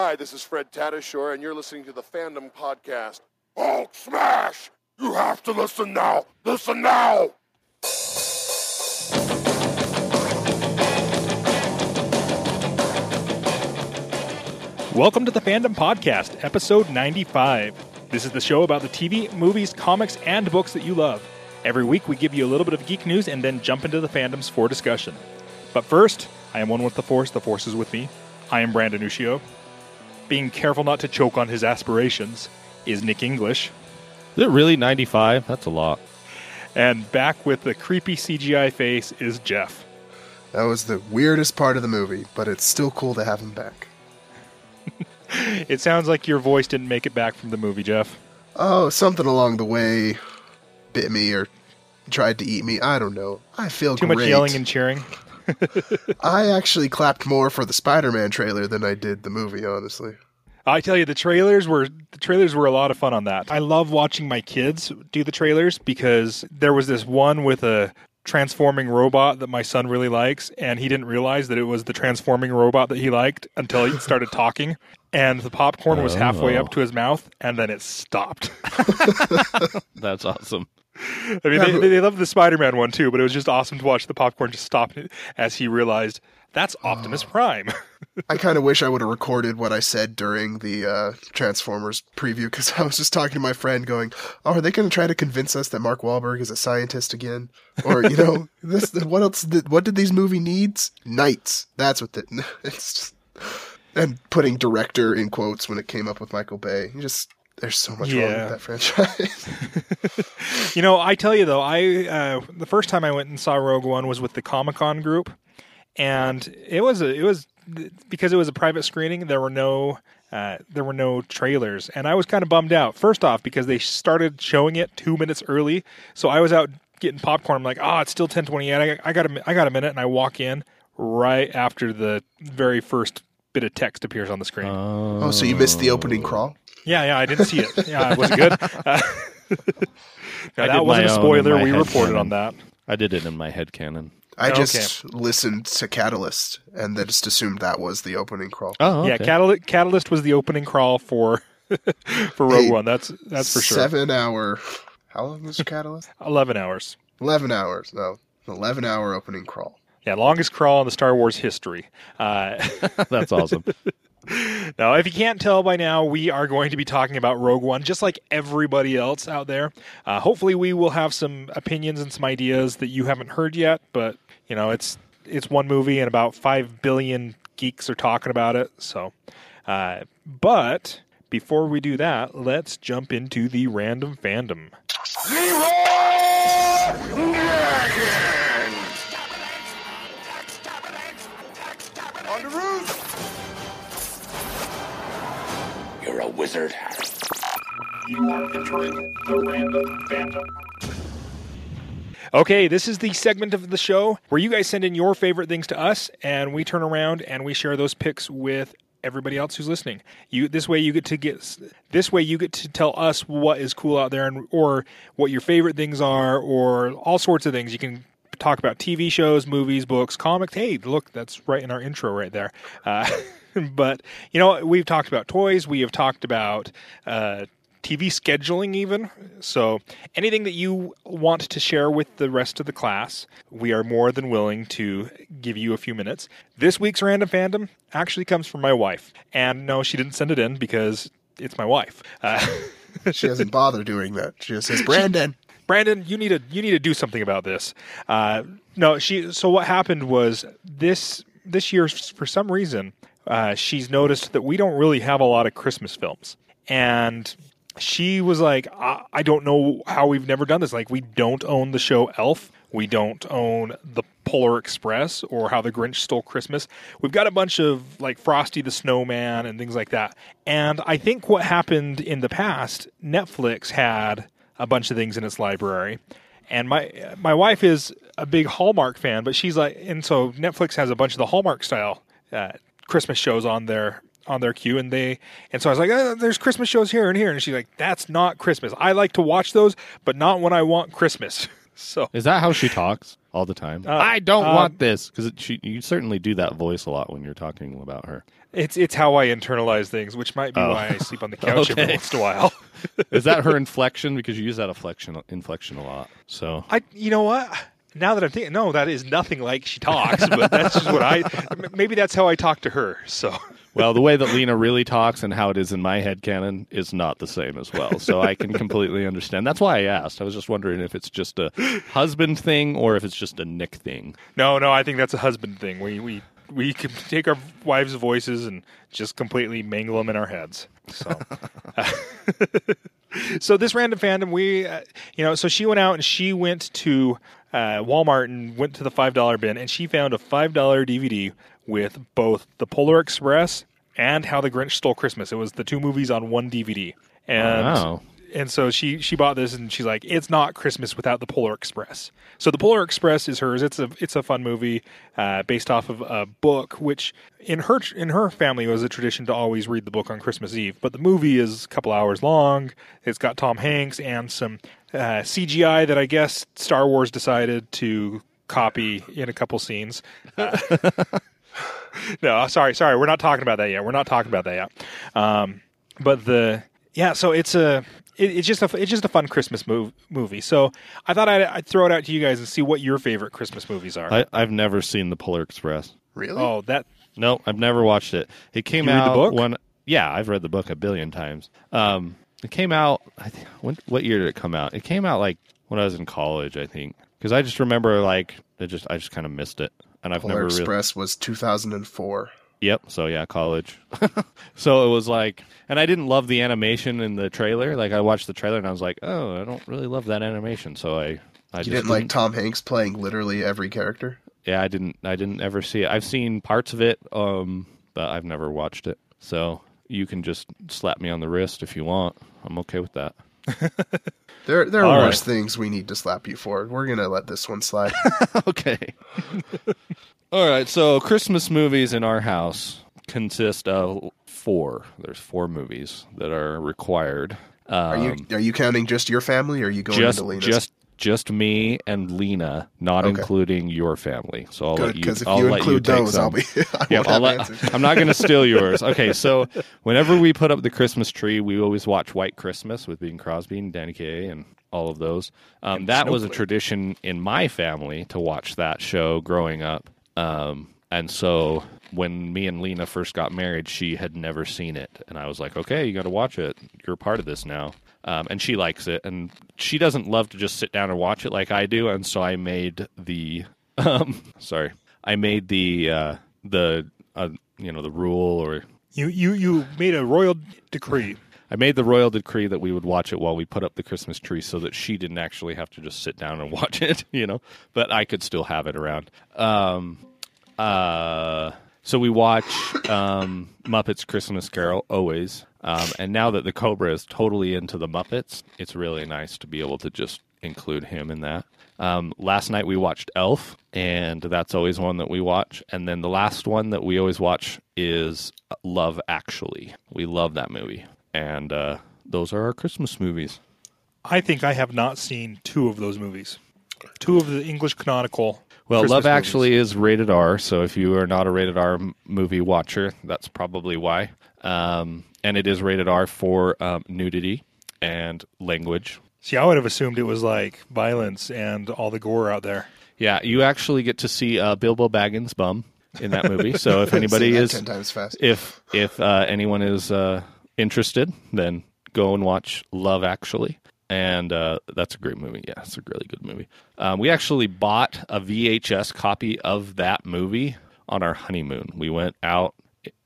Hi, this is Fred Tatasciore, and you're listening to the Fandom Podcast. Hulk smash! You have to listen now! Listen now! Welcome to the Fandom Podcast, episode 95. This is the show about the TV, movies, comics, and books that you love. Every week we give you a little bit of geek news and then jump into the fandoms for discussion. But first, I am one with the Force, the Force is with me. I am Brandon Ushio. Being careful not to choke on his aspirations is Nick English. Is it really 95? That's a lot. And back with the creepy CGI face is Jeff. That was the weirdest part of the movie, but it's still cool to have him back. It sounds like your voice didn't make it back from the movie, Jeff. Oh, something along the way bit me or tried to eat me. I don't know. I feel Too great. much yelling and cheering. I actually clapped more for the Spider-Man trailer than I did the movie, honestly. I tell you, the trailers were the trailers were a lot of fun on that. I love watching my kids do the trailers because there was this one with a transforming robot that my son really likes, and he didn't realize that it was the transforming robot that he liked until he started talking. And the popcorn was halfway Oh. up to his mouth, and then it stopped. That's awesome. I mean, they, they love the Spider-Man one too, but it was just awesome to watch the popcorn just stop as he realized that's Optimus Prime. I kind of wish I would have recorded what I said during the uh, Transformers preview because I was just talking to my friend, going, "Oh, are they going to try to convince us that Mark Wahlberg is a scientist again? Or you know, this what else? Did, what did these movie needs? Knights. That's what the, it's." Just, and putting director in quotes when it came up with Michael Bay. You just there's so much wrong with that franchise. You know, I tell you though, I uh, the first time I went and saw Rogue One was with the Comic Con group, and it was a, it was because it was a private screening. There were no uh, there were no trailers, and I was kind of bummed out. First off, because they started showing it two minutes early, so I was out getting popcorn. I'm like, oh, it's still 10:28. I, I got a I got a minute, and I walk in right after the very first bit of text appears on the screen. oh, so you missed the opening crawl? Yeah, yeah, I didn't see it. Yeah, it was it good? Uh, no, I that wasn't a my own in spoiler. We reported canon. on that. I did it in my head canon. I Okay. just listened to Catalyst and then just assumed that was the opening crawl. Oh, Yeah, Catalyst, Catalyst was the opening crawl for for Rogue Hey, One. That's that's for sure. Seven hour. How long was Catalyst? Eleven hours. Eleven hours. No, eleven hour opening crawl. Yeah, longest crawl in the Star Wars history. Uh, That's awesome. now, if you can't tell by now, we are going to be talking about Rogue One, just like everybody else out there. Uh, hopefully, we will have some opinions and some ideas that you haven't heard yet. But you know, it's it's one movie, and about five billion geeks are talking about it. So, uh, but before we do that, let's jump into the random fandom. On the roof! You're a wizard, You are entering the random fandom. Okay, this is the segment of the show where you guys send in your favorite things to us, and we turn around and we share those picks with everybody else who's listening. You this way you get to get this way you get to tell us what is cool out there and or what your favorite things are or all sorts of things. You can talk about TV shows, movies, books, comics. Hey, look, that's right in our intro right there. Uh, but you know, we've talked about toys. We have talked about uh, TV scheduling, even. So anything that you want to share with the rest of the class, we are more than willing to give you a few minutes. This week's random fandom actually comes from my wife, and no, she didn't send it in because it's my wife. Uh, She doesn't bother doing that. She just says, "Brandon." Brandon, you need to you need to do something about this. Uh, no, she. So what happened was this this year for some reason uh, she's noticed that we don't really have a lot of Christmas films, and she was like, I, I don't know how we've never done this. Like we don't own the show Elf. We don't own the Polar Express or How the Grinch Stole Christmas. We've got a bunch of like Frosty the Snowman and things like that. And I think what happened in the past, Netflix had a bunch of things in its library. And my my wife is a big Hallmark fan, but she's like, and so Netflix has a bunch of the Hallmark style uh, Christmas shows on their on their queue, and they and so I was like, uh, "There's Christmas shows here and here," and she's like, "That's not Christmas. I like to watch those, but not when I want Christmas." So Is that how she talks all the time? Uh, I don't uh, want this because. You certainly do that voice a lot when you're talking about her. It's it's how I internalize things, which might be Oh. why I sleep on the couch every Okay. once in a while. Is that her inflection? Because you use that inflection inflection a lot. So I, you know what? Now that I'm thinking, no, that is nothing like she talks, but that's just what I, maybe that's how I talk to her. So, Well, the way that Lena really talks and how it is in my head canon is not the same as well. So I can completely understand. That's why I asked. I was just wondering if it's just a husband thing or if it's just a Nick thing. no, no, I think that's a husband thing. We we we can take our wives' voices and just completely mangle them in our heads. So, so this random fandom, we, uh, you know, so she went out and she went to uh, Walmart and went to the five dollar bin and she found a five dollar DVD with both the Polar Express and How the Grinch Stole Christmas. It was the two movies on one DVD, and Wow. and so she she bought this and she's like, it's not Christmas without the Polar Express. So the Polar Express is hers. It's a it's a fun movie uh, based off of a book, which in her in her family was a tradition to always read the book on Christmas Eve. But the movie is a couple hours long. It's got Tom Hanks and some uh, CGI that I guess Star Wars decided to copy in a couple scenes. Uh, no, sorry, sorry, we're not talking about that yet. We're not talking about that yet. Um, but the yeah, so it's a it, it's just a it's just a fun Christmas mov- movie. So I thought I'd, I'd throw it out to you guys and see what your favorite Christmas movies are. I, I've never seen the Polar Express. Really? oh, that No, I've never watched it. It came You read the out book? when yeah, I've read the book a billion times. Um, it came out. I think when, what year did it come out? It came out like when I was in college, I think, because I just remember like it just I just kind of missed it, and I've Polar never really. Express was 2004. Yep. So yeah, college. so it was like, and I didn't love the animation in the trailer. Like I watched the trailer and I was like, oh, I don't really love that animation. So I, I You just didn't like Tom Hanks playing literally every character? yeah, I didn't. I didn't ever see it. I've seen parts of it, um, but I've never watched it. So you can just slap me on the wrist if you want. I'm okay with that. There, there are All worse right. things we need to slap you for. We're gonna let this one slide. okay. All right. So Christmas movies in our house consist of four. There's four movies that are required. Um, Are you are you counting just your family, or are you going just just just me and Lena, not Okay. including your family. So I'll Good, let you. because if I'll you include you take those, some. I'll be. I Yeah, I'll let, I'm not going to steal yours. Okay, so whenever we put up the Christmas tree, we always watch White Christmas with Bing Crosby and Danny Kaye and all of those. Um, that was a tradition in my family to watch that show growing up. Um, and so when me and Lena first got married, she had never seen it, and I was like, "Okay, you got to watch it. You're part of this now." Um, and she likes it, and she doesn't love to just sit down and watch it like I do. And so I made the, um, sorry, I made the uh, the uh, you know the rule or you you you made a royal decree. I made the royal decree that we would watch it while we put up the Christmas tree so that she didn't actually have to just sit down and watch it, you know, but I could still have it around. Um, uh, so we watch um, Muppets Christmas Carol always. Um, and now that the Cobra is totally into the Muppets, it's really nice to be able to just include him in that. Um, last night we watched Elf, and that's always one that we watch. And then the last one that we always watch is Love Actually. We love that movie. And uh, those are our Christmas movies. I think I have not seen two of those movies. Two of the English canonical. Well, Christmas Love movies. Actually is rated R, so if you are not a rated R movie watcher, that's probably why. Um, and it is rated R for um, nudity and language. See, I would have assumed it was like violence and all the gore out there. Yeah, you actually get to see uh, Bilbo Baggins' bum in that movie. So if anybody is, ten times fast. if if uh, anyone is uh, interested, then go and watch Love Actually, and uh, that's a great movie. Yeah, it's a really good movie. Um, we actually bought a VHS copy of that movie on our honeymoon. We went out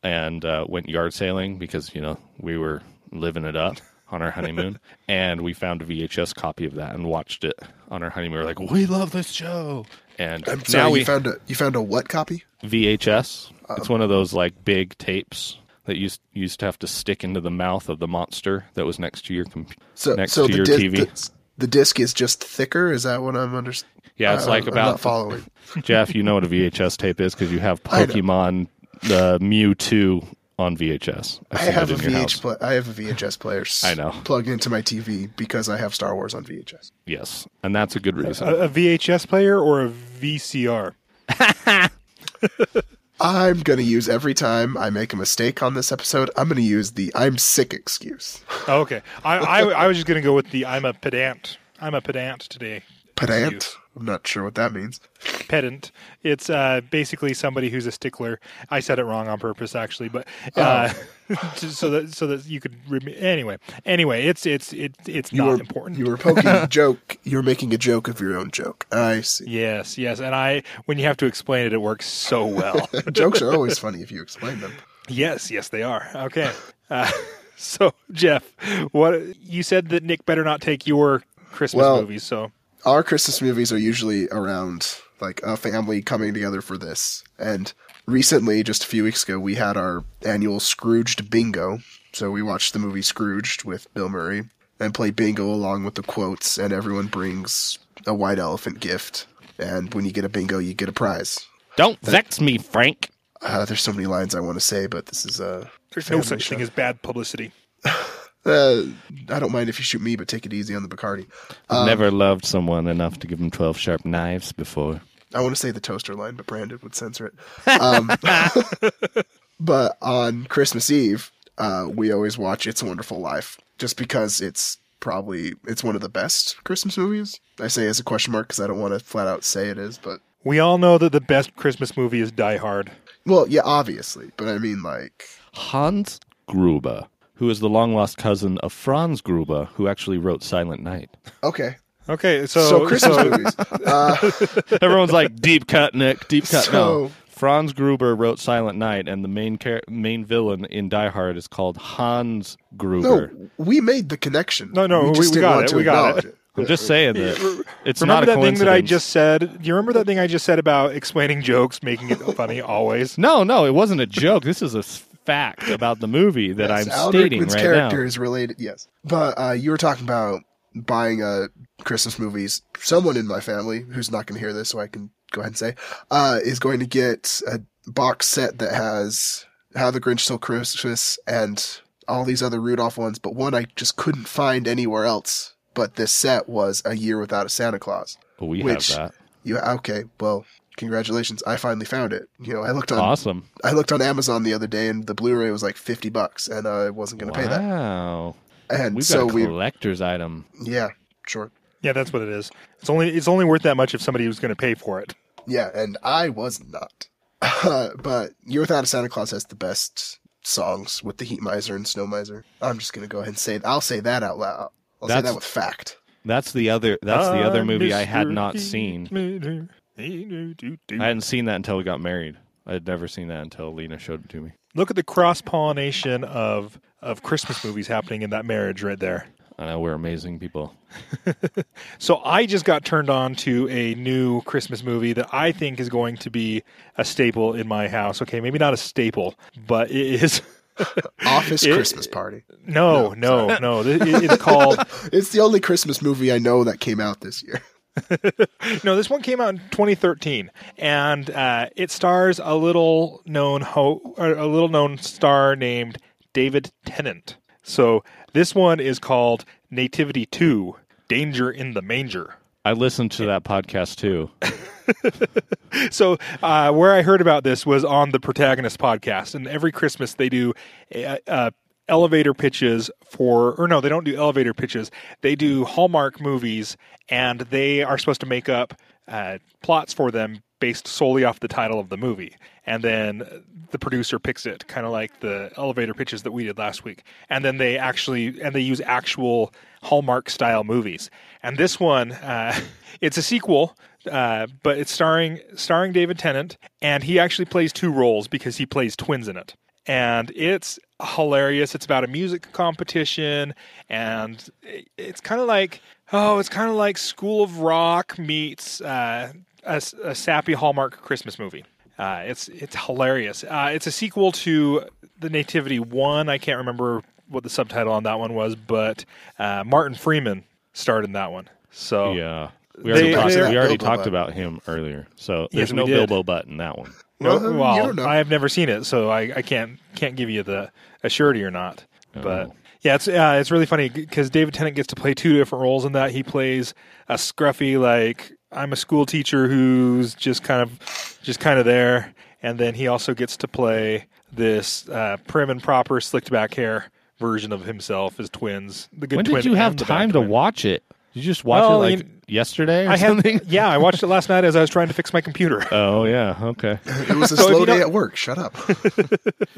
and uh, went yard sailing because you know we were living it up on our honeymoon, and we found a VHS copy of that and watched it on our honeymoon. We were like, we love this show, and I'm now we you found a you found a what copy? VHS. it's one of those like big tapes that used used to have to stick into the mouth of the monster that was next to your computer. So next so to the your dis- TV. The, the disc is just thicker. Is that what I'm understanding? Yeah, it's uh, like I'm about not following. Jeff. You know what a VHS tape is because you have Pokemon uh, the Mewtwo on VHS. I've I have a it in. VH. Pla- I have a VHS player. I know. Plugged into my TV because I have Star Wars on VHS. Yes, and that's a good reason. A, a VHS player or a VCR? I'm going to use every time I make a mistake on this episode, I'm going to use the I'm sick excuse. Okay. I, I I was just gonna go with the I'm a pedant. I'm a pedant today. Pedant? I'm not sure what that means. Pedant. It's uh, basically somebody who's a stickler. I said it wrong on purpose, actually, but uh, just so that so that you could rem- anyway. Anyway, it's it's it, it's You not were, important. You were poking a joke. You were making a joke of your own joke. I see. Yes, yes, and I when you have to explain it, it works so well. Jokes are always funny if you explain them. yes, yes, they are. Okay. Uh, so Jeff, what you said that Nick better not take your Christmas Well- movies. So Our Christmas movies are usually around like a family coming together for this. And recently, just a few weeks ago, we had our annual Scrooged bingo. So we watched the movie Scrooged with Bill Murray and play bingo along with the quotes, and everyone brings a white elephant gift. And when you get a bingo, you get a prize. Don't vex me, Frank. Uh, there's so many lines I want to say, but this is a. there's no such show. thing as bad publicity. Uh, I don't mind if you shoot me, but take it easy on the Bacardi. I've never loved someone enough to give them 12 sharp knives before. I want to say the toaster line, but Brandon would censor it. Um, but on Christmas Eve, uh, we always watch "It's a Wonderful Life" just because it's probably it's one of the best Christmas movies. I say as a question mark because I don't want to flat out say it is, but We all know that the best Christmas movie is Die Hard. well, yeah, obviously. But I mean, like, Hans Gruber, who is the long lost cousin of Franz Gruber, who actually wrote Silent Night. okay, Okay, so so, Christmas so- movies. Uh, Everyone's like, deep cut, Nick, deep cut. So- no. Franz Gruber wrote Silent Night, and the main char- main villain in Die Hard is called Hans Gruber. no, we made the connection. No, no, we we- just we got it, we got it. it. I'm just saying that it's remember not that thing that I just said? Do you remember that thing I just said about explaining jokes, making it funny always? No, no, it wasn't a joke. This is a s- fact about the movie that Yes, I'm Alan stating Rickman's right character now. is related. Yes, but uh, you were talking about buying uh, Christmas movies. Someone in my family who's not going to hear this, so I can go ahead and say, uh, is going to get a box set that has How the Grinch Stole Christmas and all these other Rudolph ones, but one I just couldn't find anywhere else. But this set was A Year Without a Santa Claus. But we which- have that. You okay? Well, congratulations! I finally found it. You know, I looked on Awesome. I looked on Amazon the other day, and the Blu-ray was like fifty bucks, and uh, I wasn't going to pay that. Wow. And We've so got a we, collector's item. yeah, sure, Yeah, that's what it is. It's only it's only worth that much if somebody was going to pay for it. yeah, and I was not. but "Year Without a Santa Claus has the best songs with the Heat Miser and Snow Miser. I'm just going to go ahead and say I'll say that out loud. I'll say That's- that with fact. That's the other. That's the other I'm movie I had not seen. Heat. I hadn't seen that until we got married. I had never seen that until Lena showed it to me. Look at the cross pollination of of Christmas movies happening in that marriage right there. I know we're amazing people. So I just got turned on to a new Christmas movie that I think is going to be a staple in my house. Okay, maybe not a staple, but it is. Office It- Christmas Party. No, no, no. It- It's called. It's the only Christmas movie I know that came out this year. No, this one came out in 2013, and uh, it stars a little known ho- a little known star named David Tennant. So this one is called Nativity Two: Danger in the Manger. I listened to that podcast too. So uh, where I heard about this was on the Protagonist podcast, and every Christmas they do uh, uh, elevator pitches for, or no, they don't do elevator pitches. They do Hallmark movies, and they are supposed to make up uh, plots for them based solely off the title of the movie, and then the producer picks it, kind of like the elevator pitches that we did last week, and then they actually and they use actual Hallmark style movies. And this one, uh, it's a sequel, uh, but it's starring starring David Tennant, and he actually plays two roles because he plays twins in it. And it's hilarious. It's about a music competition, and it's kind of like oh, it's kind of like School of Rock meets uh, a, s- a sappy Hallmark Christmas movie. Uh, it's it's hilarious. Uh, it's a sequel to the Nativity one. I can't remember what the subtitle on that one was, but uh, Martin Freeman starred in that one. So Yeah. We already, talked, they're- we already talked about him earlier. So there's we no. Bilbo Butt in that one. Well, Well, you well, don't know. I have never seen it, so I, I can't can't give you the a surety or not. But Oh. yeah, it's uh, it's really funny because David Tennant gets to play two different roles in that. He plays a scruffy like I'm a school teacher who's just kind of just kind of there, and then he also gets to play this uh, prim and proper slicked back hair version of himself as twins. The good when twin did you have and the bad time to watch it? Did you just watch Well, it like you- yesterday or I something? had, yeah, I watched it last night as I was trying to fix my computer. Oh yeah, okay. It was a So slow day at work. Shut up.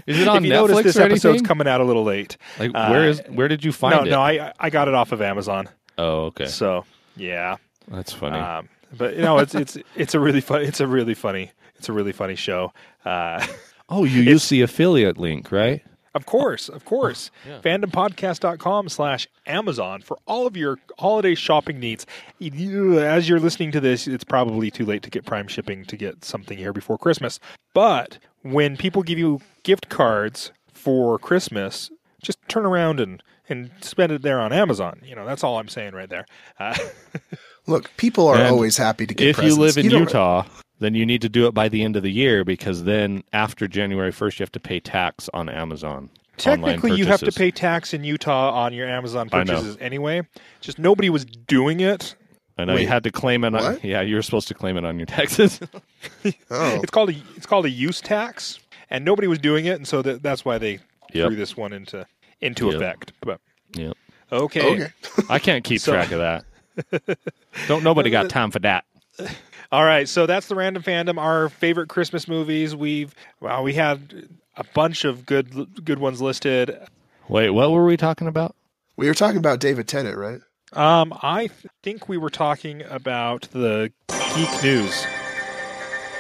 Is it on if you Netflix notice, this or episode's anything? coming out a little late. like uh, where is where did you find no, it? no, I I got it off of Amazon. oh okay, So yeah, that's funny. um, but you know, it's it's it's a really fun. It's a really funny. It's a really funny show. Uh, oh, you use the affiliate link, right? Of course, of course. Fandompodcast.com slash Amazon for all of your holiday shopping needs. You- As you're listening to this, it's probably too late to get Prime shipping to get something here before Christmas. But when people give you gift cards for Christmas, just turn around and, and spend it there on Amazon. You know, that's all I'm saying right there. Uh, Look, people are And always happy to get If presents. you live in don't- Utah, then you need to do it by the end of the year because then after January first, you have to pay tax on Amazon. technically, you have to pay tax in Utah on your Amazon purchases anyway. Just nobody was doing it. I know Wait, you had to claim it. On, yeah, you were supposed to claim it on your taxes. Oh, It's called a it's called a use tax, and nobody was doing it, and so that, that's why they Yep. threw this one into into Yep. effect. But yeah, okay, okay. I can't keep So- track of that. Don't nobody got time for that. All right. So that's the random fandom. Our favorite Christmas movies. We've well, we had a bunch of good good ones listed. Wait, what were we talking about? We were talking about David Tennant, right? Um, I think we were talking about the geek news.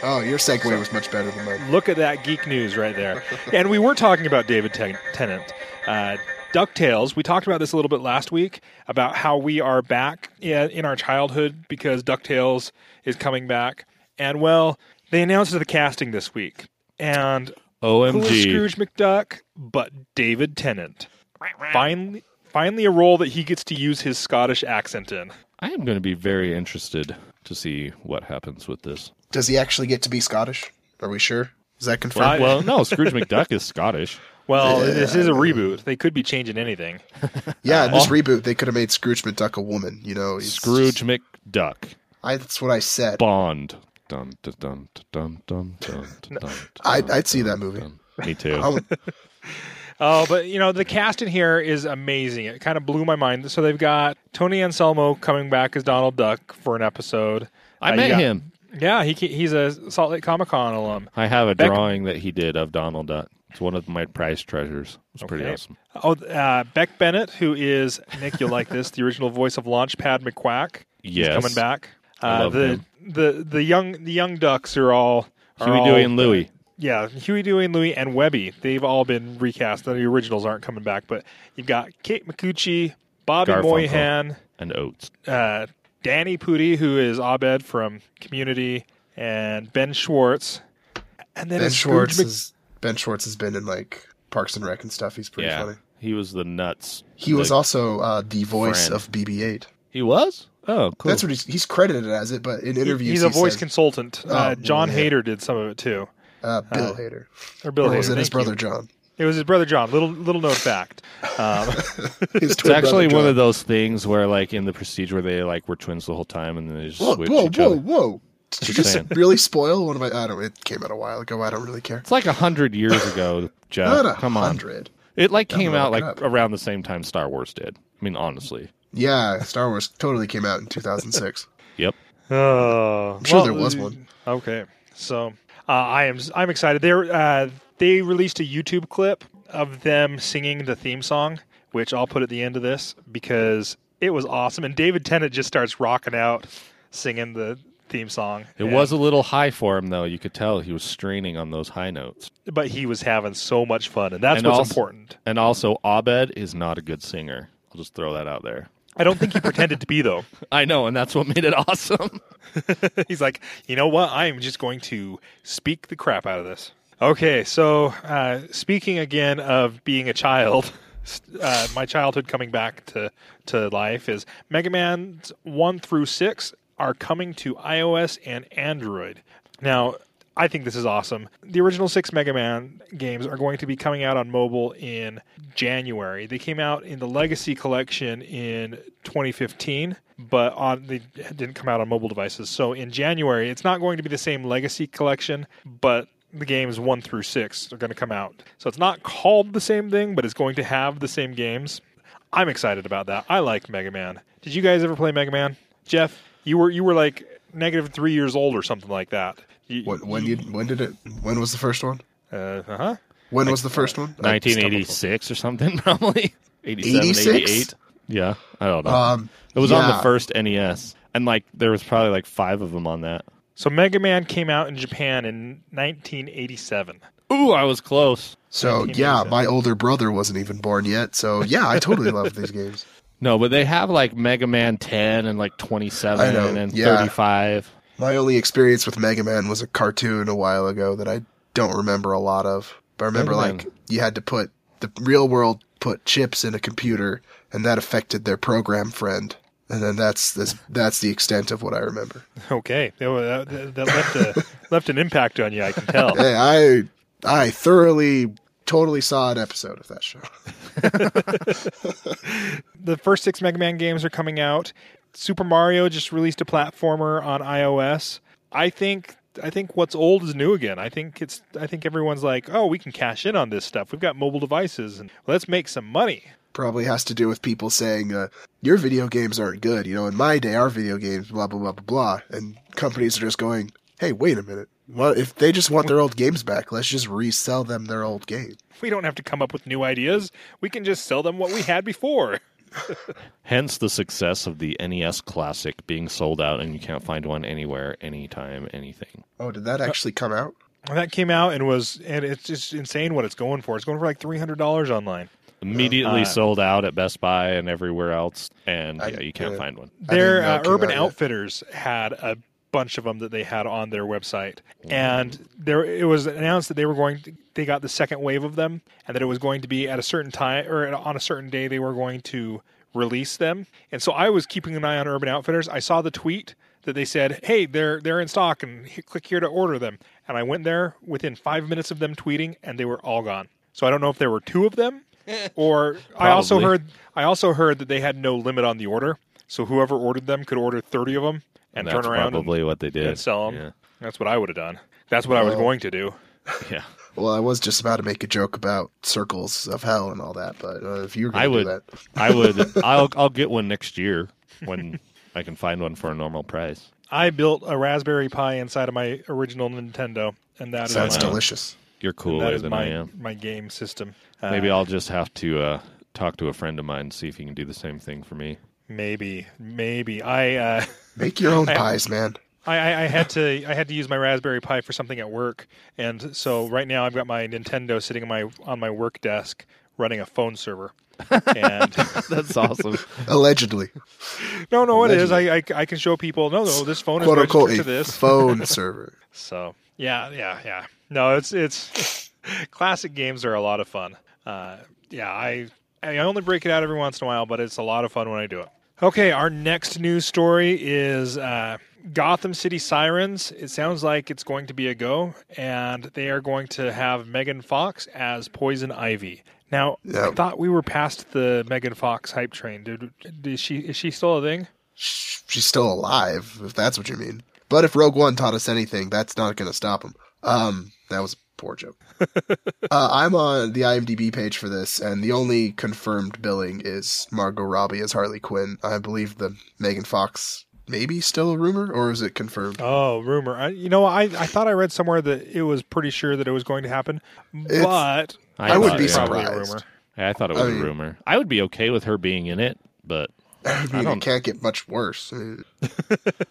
Oh, your segue was much better than mine. Look at that geek news right there. and we were talking about David Ten- Tennant. Uh, DuckTales, we talked about this a little bit last week about how we are back in, in our childhood because DuckTales is coming back. And well, they announced the casting this week. And who is OMG. Scrooge McDuck but David Tennant? Finally, finally a role that he gets to use his Scottish accent in. I am going to be very interested to see what happens with this. Does he actually get to be Scottish? Are we sure? Is that Well, confirmed? Well, no, Scrooge McDuck is Scottish. Well, this is a reboot. They could be changing anything. yeah, in this oh. reboot, they could have made Scrooge McDuck a woman. You know, Scrooge just- McDuck. I, that's what I said. Bond. Dun, dun, dun, dun, dun, dun, dun, dun, I'd, I'd see that movie. dun. Me too. I would- Oh, but you know the cast in here is amazing. It kind of blew my mind. So they've got Tony Anselmo coming back as Donald Duck for an episode. I Uh, met got- him. Yeah, he he's a Salt Lake Comic Con alum. I have a Beck- drawing that he did of Donald Duck. It's one of my prized treasures. It's pretty awesome. Oh, uh, Beck Bennett, who is Nick, you'll like this, the original voice of Launchpad McQuack. He's Yes. coming back. Uh, I love the him. the the young the young ducks are all are Huey, all- Dewey, and Louie. Yeah, Huey, Dewey, and Louie, and Webby. They've all been recast. The originals aren't coming back, but you've got Kate Micucci, Bobby Garfunkel. Moynihan, and Oates. uh, Danny Pudi, who is Abed from Community, and Ben Schwartz. And then Ben Schwartz Mc- is Ben Schwartz has been in like Parks and Rec and stuff. He's pretty yeah, funny. he was the nuts. He was also uh, the voice friend. of BB-8. He was. Oh, cool. That's what he's he's credited as it, but in interviews He's a he voice said, consultant. uh, Oh, John yeah. Hader did some of it too, uh, Bill Hader. or Bill or Hader. was it his thank you. brother John? It was his brother John. Little little known fact. Um, His It's actually one of those things where, like, in the Prestige, where they like were twins the whole time, and then they just Whoa, switch whoa, each whoa, other. whoa! Did you Just just saying. really spoil one of my? I don't. It came out a while ago. I don't really care. It's like a hundred years ago, Jeff. Not a Come on, hundred. it like came look out it like up. around the same time Star Wars did. I mean, honestly. Yeah, Star Wars totally came out in 2006. Yep. Oh, I'm sure well, there was one. Okay, so uh, I am I'm excited. They uh, they released a YouTube clip of them singing the theme song, which I'll put at the end of this because it was awesome. And David Tennant just starts rocking out, singing the theme song. It was a little high for him, though. You could tell he was straining on those high notes. but he was having so much fun, and that's And what's also- important. And also, Abed is not a good singer. I'll just throw that out there. I don't think he pretended to be though. I know, and that's what made it awesome. He's like, you know what? I am just going to speak the crap out of this. Okay, so uh, speaking again of being a child, uh, my childhood coming back to, to life is Mega Man 1 through 6 are coming to iOS and Android. Now, I think this is awesome. The original six Mega Man games are going to be coming out on mobile in January. They came out in the Legacy Collection in 2015, but on they didn't come out on mobile devices. So in January, it's not going to be the same Legacy Collection, but the games one through six are going to come out. So it's not called the same thing, but it's going to have the same games. I'm excited about that. I like Mega Man. Did you guys ever play Mega Man? Jeff, you were you were like negative three years old or something like that. You, When, when you when did it? When was the first one? uh huh. When was the first one? 1986 or something, probably 87, 86? 88. Yeah, I don't know. Um, it was on the first NES, and like there was probably like five of them on that. So Mega Man came out in Japan in 1987. Ooh, I was close. So yeah, my older brother wasn't even born yet. So yeah, I totally love these games. No, but they have like Mega Man 10 and like 27 know, and yeah. 35. My only experience with Mega Man was a cartoon a while ago that I don't remember a lot of. But I remember Mega Man. like you had to put the real world put chips in a computer, and that affected their program friend. And then that's this that's the extent of what I remember. Okay, that, that, that left a left an impact on you. I can tell. Hey, I I thoroughly totally saw an episode of that show. the first six Mega Man games are coming out. Super Mario just released a platformer on iOS. I think I think what's old is new again. I think it's I think everyone's like, oh, we can cash in on this stuff. We've got mobile devices and let's make some money. Probably has to do with people saying uh, your video games aren't good. You know, in my day, our video games, blah blah blah blah blah, and companies are just going, "Hey, wait a minute. Well, if they just want their old games back, let's just resell them their old game." We don't have to come up with new ideas. We can just sell them what we had before. Hence the success of the NES Classic being sold out and you can't find one anywhere, anytime, anything. Oh, did that actually come out? That came out and was and it's just insane what it's going for. It's going for like three hundred dollars online. Immediately Uh, sold out at Best Buy and everywhere else, and I- yeah, you can't yeah. find one. Their uh, Urban out yet. Outfitters had a bunch of them that they had on their website, mm. and there it was announced that they were going. To, they got the second wave of them, and that it was going to be at a certain time or on a certain day they were going to release them. And so I was keeping an eye on Urban Outfitters. I saw the tweet that they said, "Hey, they're they're in stock, and click here to order them." And I went there within five minutes of them tweeting, and they were all gone. So I don't know if there were two of them, or I also heard I also heard that they had no limit on the order. So whoever ordered them could order thirty of them and, And turn that's around probably and, what they did. and sell them. Yeah. That's what I would have done. That's what I was going to do. yeah. Well, I was just about to make a joke about circles of hell and all that, but uh, if you were going I to would, do that, I would, I'll, I'll get one next year when I can find one for a normal price. I built a Raspberry Pi inside of my original Nintendo, and that is sounds my, delicious. You're cooler that is than my I am. my game system. Uh, Maybe I'll just have to uh, talk to a friend of mine see if he can do the same thing for me. Maybe maybe I. Uh, Make your own I- pies, man. I, I, I had to I had to use my Raspberry Pi for something at work, and so right now I've got my Nintendo sitting on my on my work desk running a phone server. And That's awesome. Allegedly, no, no, it is. I, I I can show people. No, no, this phone is quote unquote, registered a to this. phone server. So yeah, yeah, yeah. No, it's it's classic games are a lot of fun. Uh, yeah, I I only break it out every once in a while, but it's a lot of fun when I do it. Okay, our next news story is uh, Gotham City Sirens. It sounds like it's going to be a go, and they are going to have Megan Fox as Poison Ivy. Now, I thought we were past the Megan Fox hype train. Did, did she is she still a thing? She's still alive, if that's what you mean. But if Rogue One taught us anything, that's not going to stop him. Um, that was poor joke. uh, I'm on the IMDb page for this, and the only confirmed billing is Margot Robbie as Harley Quinn. I believe the Megan Fox maybe still a rumor, or is it confirmed? Oh, rumor. I, you know, I, I thought I read somewhere that it was pretty sure that it was going to happen, but I would be it- a surprised. rumor. I thought it was I a mean- rumor. I would be okay with her being in it, but I mean, don't- it can't get much worse. I mean,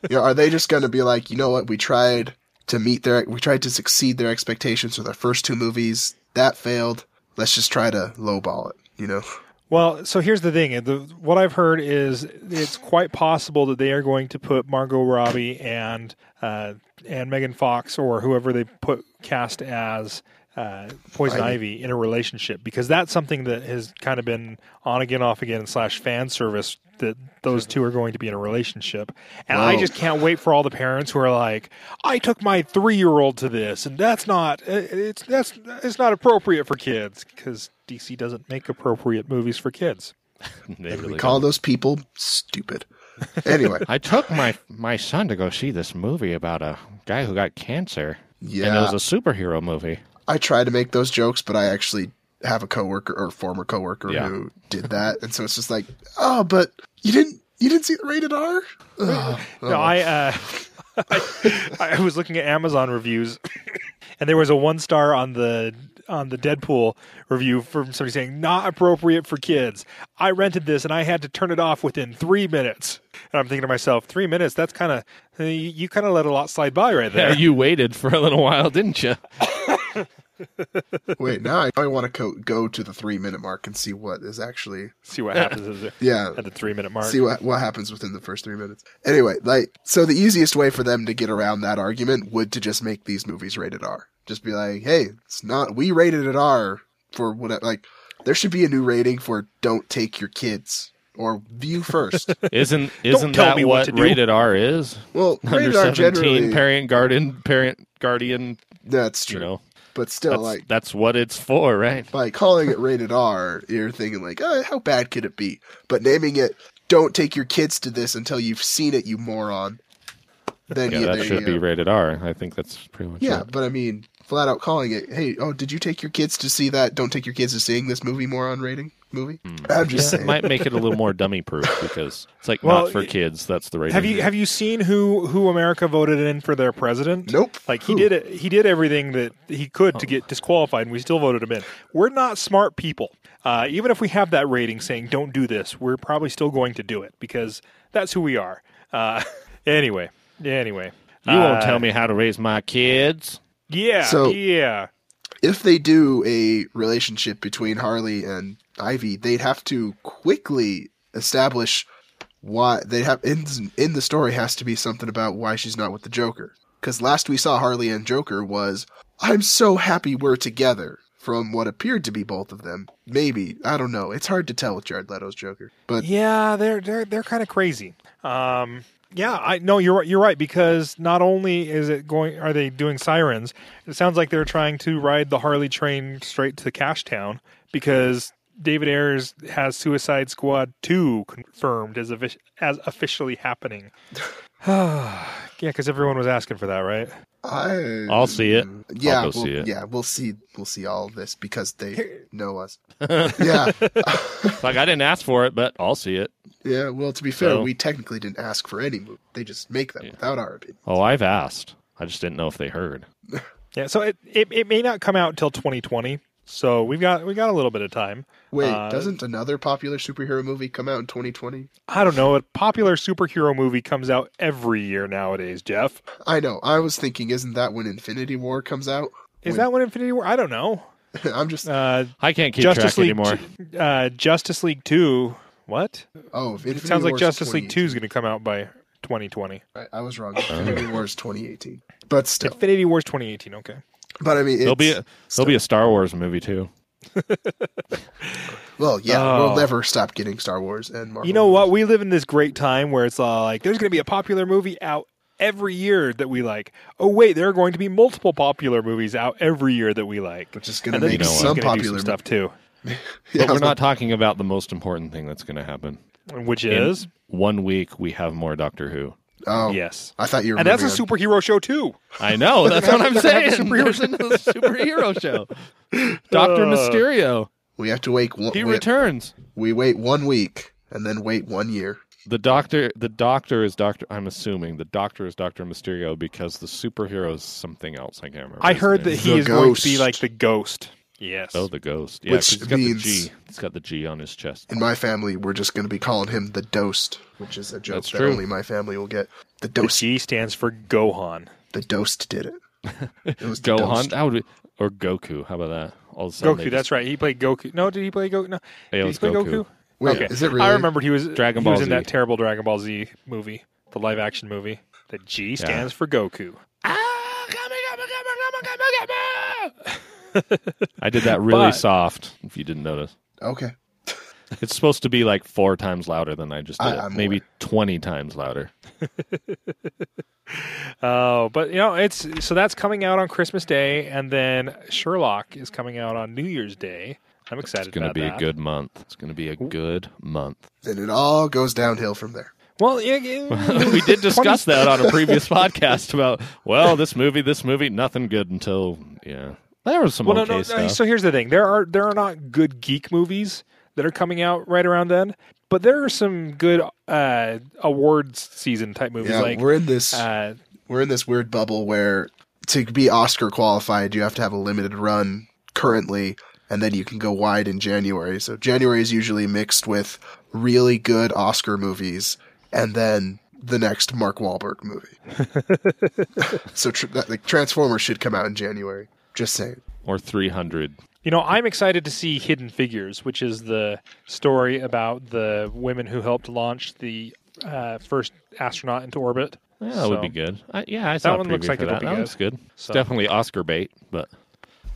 you know, are they just going to be like, you know what? We tried to meet their, we tried to succeed their expectations with our first two movies. That failed. Let's just try to lowball it. You know, Well, so here's the thing. The, what I've heard is it's quite possible that they are going to put Margot Robbie and uh, and Megan Fox or whoever they put cast as uh, Poison Ivy in a relationship because that's something that has kind of been on again, off again slash fan service that those two are going to be in a relationship, and I just can't wait for all the parents who are like, "I took my three year old to this, and that's not it's that's it's not appropriate for kids because DC doesn't make appropriate movies for kids." they and we call don't. those people stupid. Anyway, I took my my son to go see this movie about a guy who got cancer. Yeah, and it was a superhero movie. I try to make those jokes, but I actually have a coworker or former coworker Yeah. who did that, and so it's just like, oh, but you didn't you didn't see the rated R? Ugh. No, I, uh, I I was looking at Amazon reviews, and there was a one star on the on the Deadpool review from somebody saying not appropriate for kids. I rented this and I had to turn it off within three minutes. And I'm thinking to myself, three minutes? That's kind of you, you kind of let a lot slide by right there. Yeah, you waited for a little while, didn't you? Wait, now I, I want to co- go to the three minute mark and see what is actually See what happens at the, yeah. at the three minute mark. See what what happens within the first three minutes. Anyway, like so, the easiest way for them to get around that argument would to just make these movies rated R. Just be like, hey, it's not we rated it R for what Like, there should be a new rating for "Don't take your kids" or "View first. Isn't isn't that what what rated R is? well, Under rated R seventeen, generally. parent guardian, parent guardian. that's true, You know, but still, that's, like that's what it's for, right? by calling it rated R, you're thinking like, oh, how bad could it be? But naming it "Don't take your kids to this until you've seen it, you moron." Then Yeah, you, that should be rated R. I think that's pretty much Yeah, it. but I mean, flat out calling it, "Hey, oh, did you take your kids to see that? Don't take your kids to seeing this movie moron rating movie." I'm just Yeah, it saying. might make it a little more dummy proof because it's like Well, not for kids. That's the rating. Have you have you seen who who America voted in for their president? Nope. Like he Who? did it. He did everything that he could to get disqualified, and we still voted him in. We're not smart people. Uh, even if we have that rating saying "Don't do this," we're probably still going to do it because that's who we are. Uh, anyway, anyway, You won't Uh, tell me how to raise my kids. Yeah, So- yeah. if they do a relationship between Harley and Ivy, they'd have to quickly establish why they have in in the story has to be something about why she's not with the Joker. Because last we saw Harley and Joker was, "I'm so happy we're together." From what appeared to be both of them, maybe I don't know. It's hard to tell with Jared Leto's Joker, but Yeah, they're they're they're kind of crazy. Um, yeah, I no, you're you're right because not only is it going, are they doing sirens? It sounds like they're trying to ride the Harley train straight to Cash Town because David Ayers has Suicide Squad two confirmed as offic- as officially happening. yeah, because everyone was asking for that, right? I I'll see it. Yeah, I'll go we'll, see it. yeah, we'll see. We'll see all of this because they know us. yeah, like I didn't ask for it, but I'll see it. yeah. Well, to be fair, So- we technically didn't ask for any movie. They just make them without our opinion. Oh, I've asked. I just didn't know if they heard. Yeah, so it, it it may not come out until 2020. So we've got we got a little bit of time. Wait, Uh, doesn't another popular superhero movie come out in 2020? I don't know. A popular superhero movie comes out every year nowadays, Jeff. I know. I was thinking, isn't that when Infinity War comes out? Is that when Infinity War? I don't know. I'm just. Uh, I can't keep Justice track League, anymore. uh, Justice League Two. What? oh, Infinity It sounds like Justice League Two is going to come out by 2020. I, I was wrong. Infinity War is 2018. But still. Infinity War's 2018. Okay. But I mean, There'll be it's a, there'll be a Star Wars movie too. well, yeah. Oh. We'll never stop getting Star Wars and Marvel. You know what? We live in this great time where it's uh, like there's going to be a popular movie out every year that we like. Oh wait, there are going to be multiple popular movies out every year that we like. Which is going And to then make DC's some gonna do popular stuff too, Yeah, But we're was not talking about the most important thing that's going to happen. which In is one week we have more Doctor Who. Oh, yes, I thought you were. and that's a on. superhero show too. I know. That's what I'm They're gonna have saying. a superhero There's another superhero show. Doctor Uh, Mysterio. We have to wait. One, week. He we, returns. we wait one week and then wait one year. The doctor. The doctor is Doctor. I'm assuming the doctor is Doctor Mysterio because the superhero is something else. I can't remember. I his heard that name. he The is going to be like the ghost. Yes. Oh, the ghost. Yeah, Which 'cause he's got means- the G. He's got the G on his chest. In my family, we're just going to be calling him the Dost, which is a joke That's that true. only my family will get. The the Dost. G stands for Gohan. The Dost did it. It was the Gohan. Dost. That would be, or Goku. How about that? All of a sudden they Goku. That's right. He played Goku. No, did he play Goku? No. Yeah, did oh, he was play Goku. Goku? Wait, okay. is it really? I remembered he was Dragon Ball. he was Ball in that terrible Dragon Ball Z movie, the live action movie. The G stands for Goku. I did that really But- soft. If you didn't notice, Okay. it's supposed to be like four times louder than I just did. I- Maybe aware. twenty times louder. Oh, but you know, it's so that's coming out on Christmas Day, and then Sherlock is coming out on New Year's Day. I'm excited It's going to be that. a good month. It's going to be a good month. Then it all goes downhill from there. Well, yeah, yeah, we did discuss that on a previous podcast about well, this movie, this movie, nothing good until yeah. There was some Well, okay no, no, stuff. no. So here's the thing: there are there are not good geek movies that are coming out right around then, but there are some good uh, awards season type movies. Yeah, like we're in this uh, we're in this weird bubble where to be Oscar qualified, you have to have a limited run currently, and then you can go wide in January. So January is usually mixed with really good Oscar movies, and then the next Mark Wahlberg movie. so tr- that, like Transformers should come out in January. Just saying. or three hundred. you know, I'm excited to see Hidden Figures, which is the story about the women who helped launch the uh, first astronaut into orbit. Yeah, that would be good. I, yeah, I saw a one looks like it'll that. be That good. looks good. It's So- definitely Oscar bait, but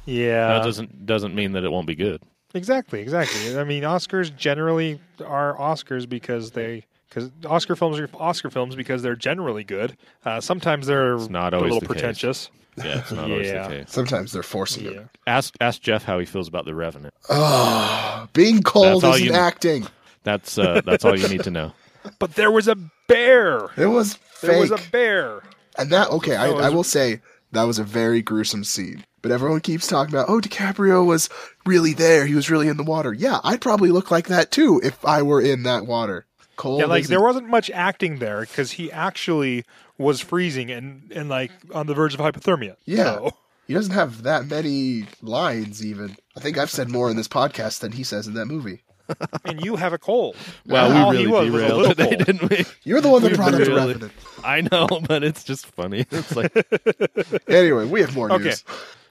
Yeah, that doesn't doesn't mean that it won't be good. Exactly, exactly. I mean, Oscars generally are Oscars because they because Oscar films are Oscar films because they're generally good. Uh, sometimes they're not a little the case. pretentious. Yeah, it's not always the case. Sometimes they're forcing Yeah. it. Ask ask Jeff how he feels about the Revenant. Oh, being cold That's isn't you- acting. That's uh, that's all you need to know. But there was a bear. It was fake. There was a bear. And that okay, I, I will say that was a very gruesome scene. But everyone keeps talking about, oh, DiCaprio was really there. He was really in the water. Yeah, I'd probably look like that too if I were in that water. Cold. Yeah, like there a- wasn't much acting there because he actually was freezing and and like on the verge of hypothermia. Yeah. So, He doesn't have that many lines. Even I think I've said more in this podcast than he says in that movie. and you have a cold. Well, All we he really was was a derailed little today, cold. didn't we? You're the one that We brought up the really- Revenant. I know, but it's just funny. It's like Anyway, we have more Okay. news.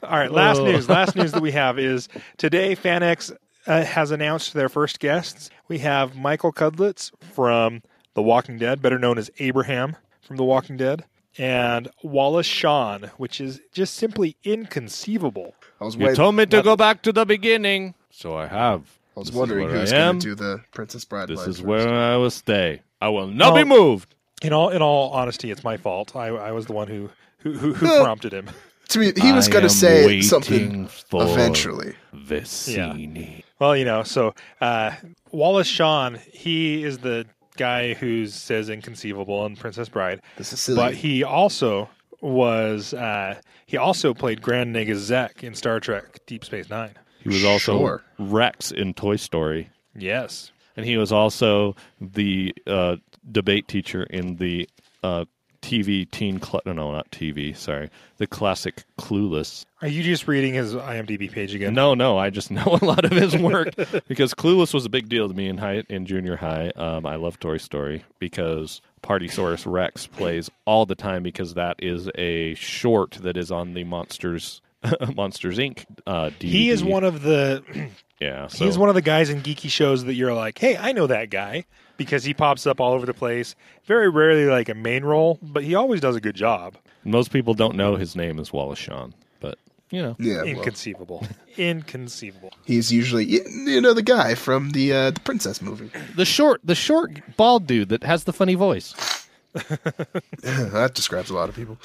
All right, last Oh. news. Last news that we have is today FanX uh, has announced their first guests. We have Michael Cudlitz from The Walking Dead, better known as Abraham from The Walking Dead, and Wallace Shawn, which is just simply inconceivable. I was you wait- told me to go back to the beginning, so I have. I was This is wondering where who's I am. going to do the Princess Bride. This line is first. where I will stay. I will not be moved. In all, in all honesty, it's my fault. I, I was the one who who, who, who prompted him. To me, he was going to say something for eventually. Vizzini. Well, you know, so uh, Wallace Shawn, he is the guy who says inconceivable in Princess Bride. The Sicilian. But he also was uh, he also played Grand Nagus Zek in Star Trek Deep Space Nine. He was also Sure. Rex in Toy Story. Yes. And he was also the uh, debate teacher in the uh, TV teen cl- no, not TV, sorry, the classic Clueless. Are you just reading his IMDb page again? No, no, I just know a lot of his work because Clueless was a big deal to me in high in junior high. Um, I love Toy Story because Party Partysaurus Rex plays all the time because that is a short that is on the Monsters Monsters Inc. Uh, DVD. He is one of the yeah. So he's one of the guys in geeky shows that you're like, hey, I know that guy because he pops up all over the place. Very rarely like a main role, but he always does a good job. most people don't know his name is Wallace Shawn, but you know. yeah, well, Inconceivable. Inconceivable. he's usually you you know the guy from the uh, the princess movie. The short, the short bald dude that has the funny voice. that describes a lot of people.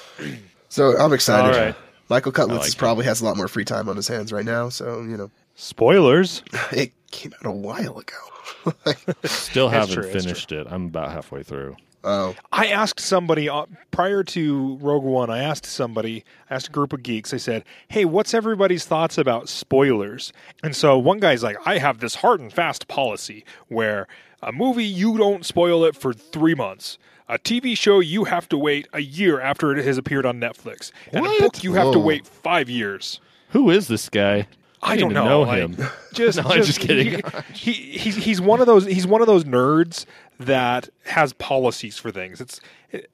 So I'm excited. All right. Michael Cudlitz like probably has a lot more free time on his hands right now, so you know Spoilers. it came out a while ago. Still haven't true, finished it. I'm about halfway through. oh, I asked somebody uh, prior to Rogue One. I asked somebody, I asked a group of geeks. I said, "Hey, what's everybody's thoughts about spoilers?" And so one guy's like, "I have this hard and fast policy where a movie you don't spoil it for three months." A TV show you have to wait a year after it has appeared on Netflix, and What? a book you have to wait five years. Who is this guy? I, I don't know. know like, him. Just, No, I'm just kidding. He, he he's he's one of those he's one of those nerds that has policies for things. It's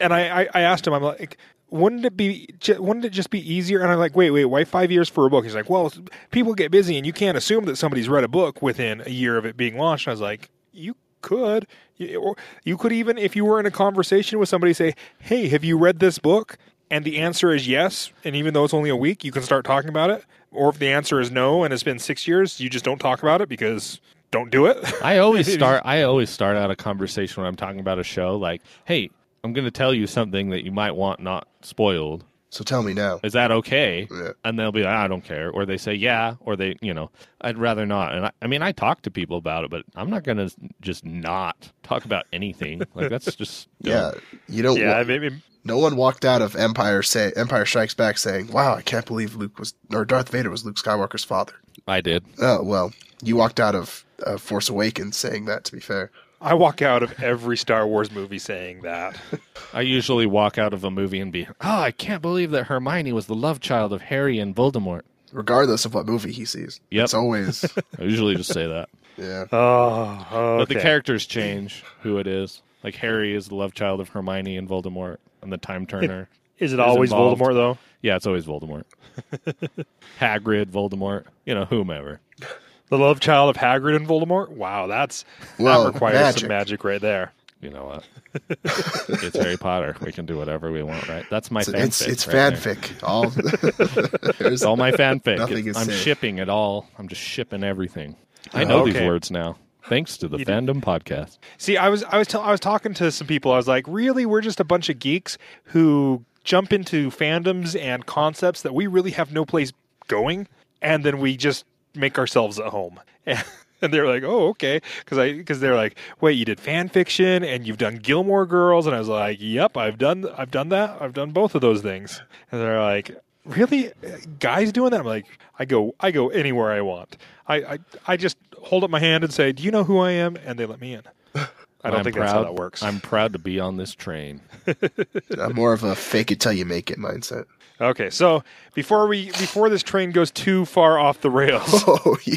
and I I, I asked him I'm like wouldn't it be wouldn't it just be easier and I'm like wait wait why 5 years for a book he's like well people get busy and you can't assume that somebody's read a book within a year of it being launched and I was like you could you, you could even if you were in a conversation with somebody say hey have you read this book and the answer is yes and even though it's only a week you can start talking about it or if the answer is no and it's been 6 years you just don't talk about it because don't do it I always start. I always start out a conversation when I'm talking about a show. Like, hey, I'm going to tell you something that you might want not spoiled. So tell me now. Is that okay? Yeah. And they'll be like, I don't care. Or they say, yeah. Or they, you know, I'd rather not. And I, I mean, I talk to people about it, but I'm not going to just not talk about anything. like, that's just. dumb. Yeah, you don't. Yeah, wa- maybe no one walked out of Empire say Empire Strikes Back saying, "Wow, I can't believe Luke was or Darth Vader was Luke Skywalker's father." I did. Oh well, you walked out of uh, Force Awakens saying that. To be fair, I walk out of every Star Wars movie saying that. I usually walk out of a movie and be, oh, I can't believe that Hermione was the love child of Harry and Voldemort. regardless of what movie he sees, Yep. it's always I usually just say that. yeah. Oh, okay. But the characters change who it is. Like Harry is the love child of Hermione and Voldemort, and the Time Turner. Is it always involved. Voldemort though? yeah, it's always Voldemort. Hagrid, Voldemort, you know, whomever. The love child of Hagrid and Voldemort. Wow, that's Well, that requires magic. some magic right there. You know what? it's Harry Potter. We can do whatever we want, right? That's my It's fanfic. it's, it's right there. fanfic. All there's It's all my fanfic. Nothing It's- is I'm safe. shipping it all. I'm just shipping everything. I know these Okay. words now, thanks to the fandom podcast. See, I was I was tell, I was talking to some people. I was like, really, we're just a bunch of geeks who jump into fandoms and concepts that we really have no place going, and then we just make ourselves at home. And they're like, "Oh, okay," because I because they're like, "Wait, you did fan fiction and you've done Gilmore Girls," and I was like, "Yep, I've done I've done that. I've done both of those things." And they're like, "Really, uh, guys doing that?" I'm like, "I go I go anywhere I want. I I, I just hold up my hand and say, "Do you know who I am?" And they let me in. I don't I'm think proud, that's how that works. I'm proud to be on this train. I'm more of a fake it till you make it mindset. Okay, so before we before this train goes too far off the rails, Oh, you,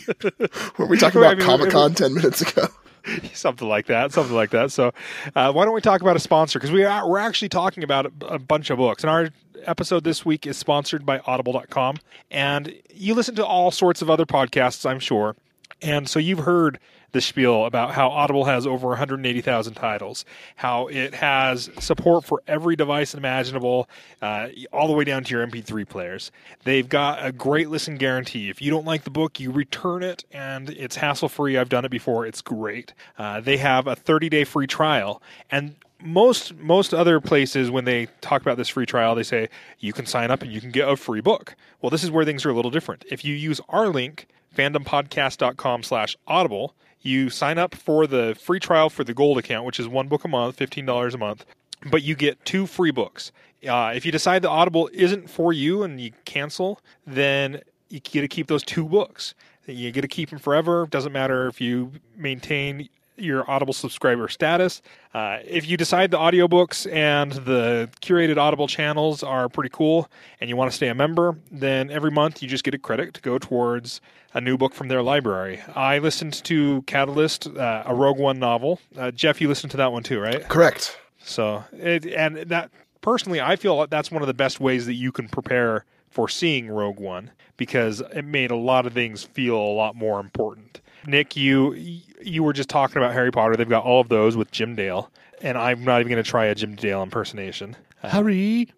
were we talking I about mean, Comic Con ten minutes ago? something like that, something like that. So, uh, why don't we talk about a sponsor? Because we are we're actually talking about a, a bunch of books, and our episode this week is sponsored by Audible.com. And you listen to all sorts of other podcasts, I'm sure, and so you've heard the spiel about how Audible has over 180,000 titles, how it has support for every device imaginable, uh, all the way down to your MP3 players. They've got a great listen guarantee. If you don't like the book, you return it, and it's hassle free. I've done it before; it's great. Uh, they have a 30 day free trial, and most most other places when they talk about this free trial they say you can sign up and you can get a free book well this is where things are a little different if you use our link fandompodcast.com slash audible you sign up for the free trial for the gold account which is one book a month $15 a month but you get two free books. Uh, if you decide the audible isn't for you and you cancel then you get to keep those two books. You get to keep them forever. Doesn't matter if you maintain your Audible subscriber status. Uh, if you decide the audiobooks and the curated Audible channels are pretty cool and you want to stay a member, then every month you just get a credit to go towards a new book from their library. I listened to Catalyst, uh, a Rogue One novel. Uh, Jeff, you listened to that one too, right? Correct. So, it, and that personally, I feel that's one of the best ways that you can prepare for seeing Rogue One because it made a lot of things feel a lot more important. Nick, you you were just talking about Harry Potter. They've got all of those with Jim Dale, and I'm not even going to try a Jim Dale impersonation, Harry.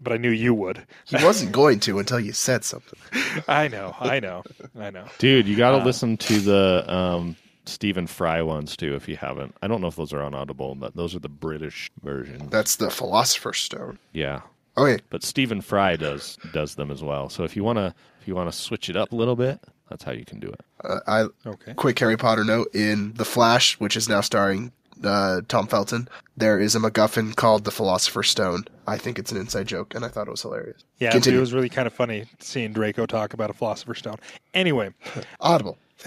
but I knew you would. He wasn't going to until you said something. I know, I know, I know. Dude, you got to Uh, listen to the um, Stephen Fry ones too if you haven't. I don't know if those are on Audible, but those are the British version. That's the Philosopher's Stone. Yeah. Okay, But Stephen Fry does does them as well. So if you want to if you want to switch it up a little bit, that's how you can do it. uh, I Okay. quick Harry Potter note in The Flash, which is now starring uh, Tom Felton. There is a MacGuffin called the Philosopher's Stone. I think it's an inside joke, and I thought it was hilarious. Yeah, Continue. it was really kind of funny seeing Draco talk about a Philosopher's Stone. Anyway, Audible.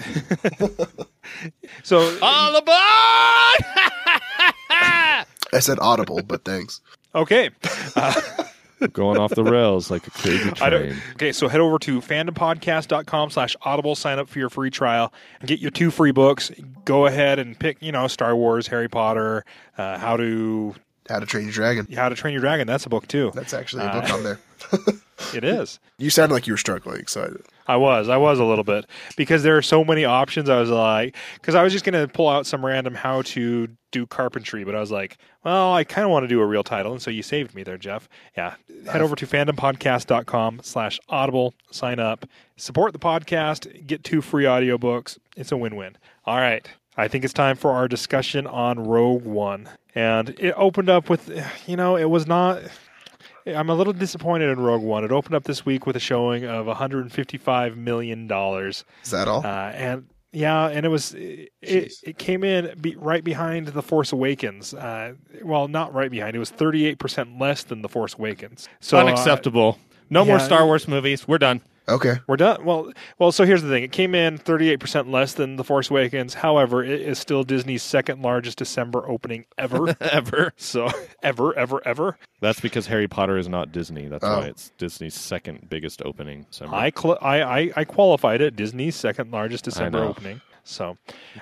so All aboard! I said audible, but thanks. okay. Going off the rails like a crazy I don't, train. okay, so head over to fandompodcast.com slash audible, sign up for your free trial, and get your two free books. Go ahead and pick, you know, Star Wars, Harry Potter, uh, how to How to Train Your Dragon. how to train your dragon. That's a book too. That's actually a Uh, book on there. It is. You sounded like you were struggling, so I, was. I was a little bit because there are so many options. I was like, because I was just going to pull out some random how to do carpentry, but I was like, well, I kind of want to do a real title, and so you saved me there, Jeff. Yeah, head over to fandompodcast.com slash audible, sign up, support the podcast, get two free audiobooks. It's a win-win. All right. I think it's time for our discussion on Rogue One. And it opened up with, you know, it was not I'm a little disappointed in Rogue One. It opened up this week with a showing of 155 million dollars, Is that all? uh, and yeah, and it was it, it, it came in be, right behind The Force Awakens. Uh, well, not right behind. It was 38 percent less than The Force Awakens. So uh, Unacceptable. No more. Star Wars movies. We're done. Okay. We're done. Well, well. So here's the thing: it came in 38 percent less than The Force Awakens. However, it is still Disney's second largest December opening ever. Ever. so ever, ever, ever. That's because Harry Potter is not Disney. That's Oh. why it's Disney's second biggest opening. December. I, cl- I, I I qualified it. Disney's second largest December opening. So,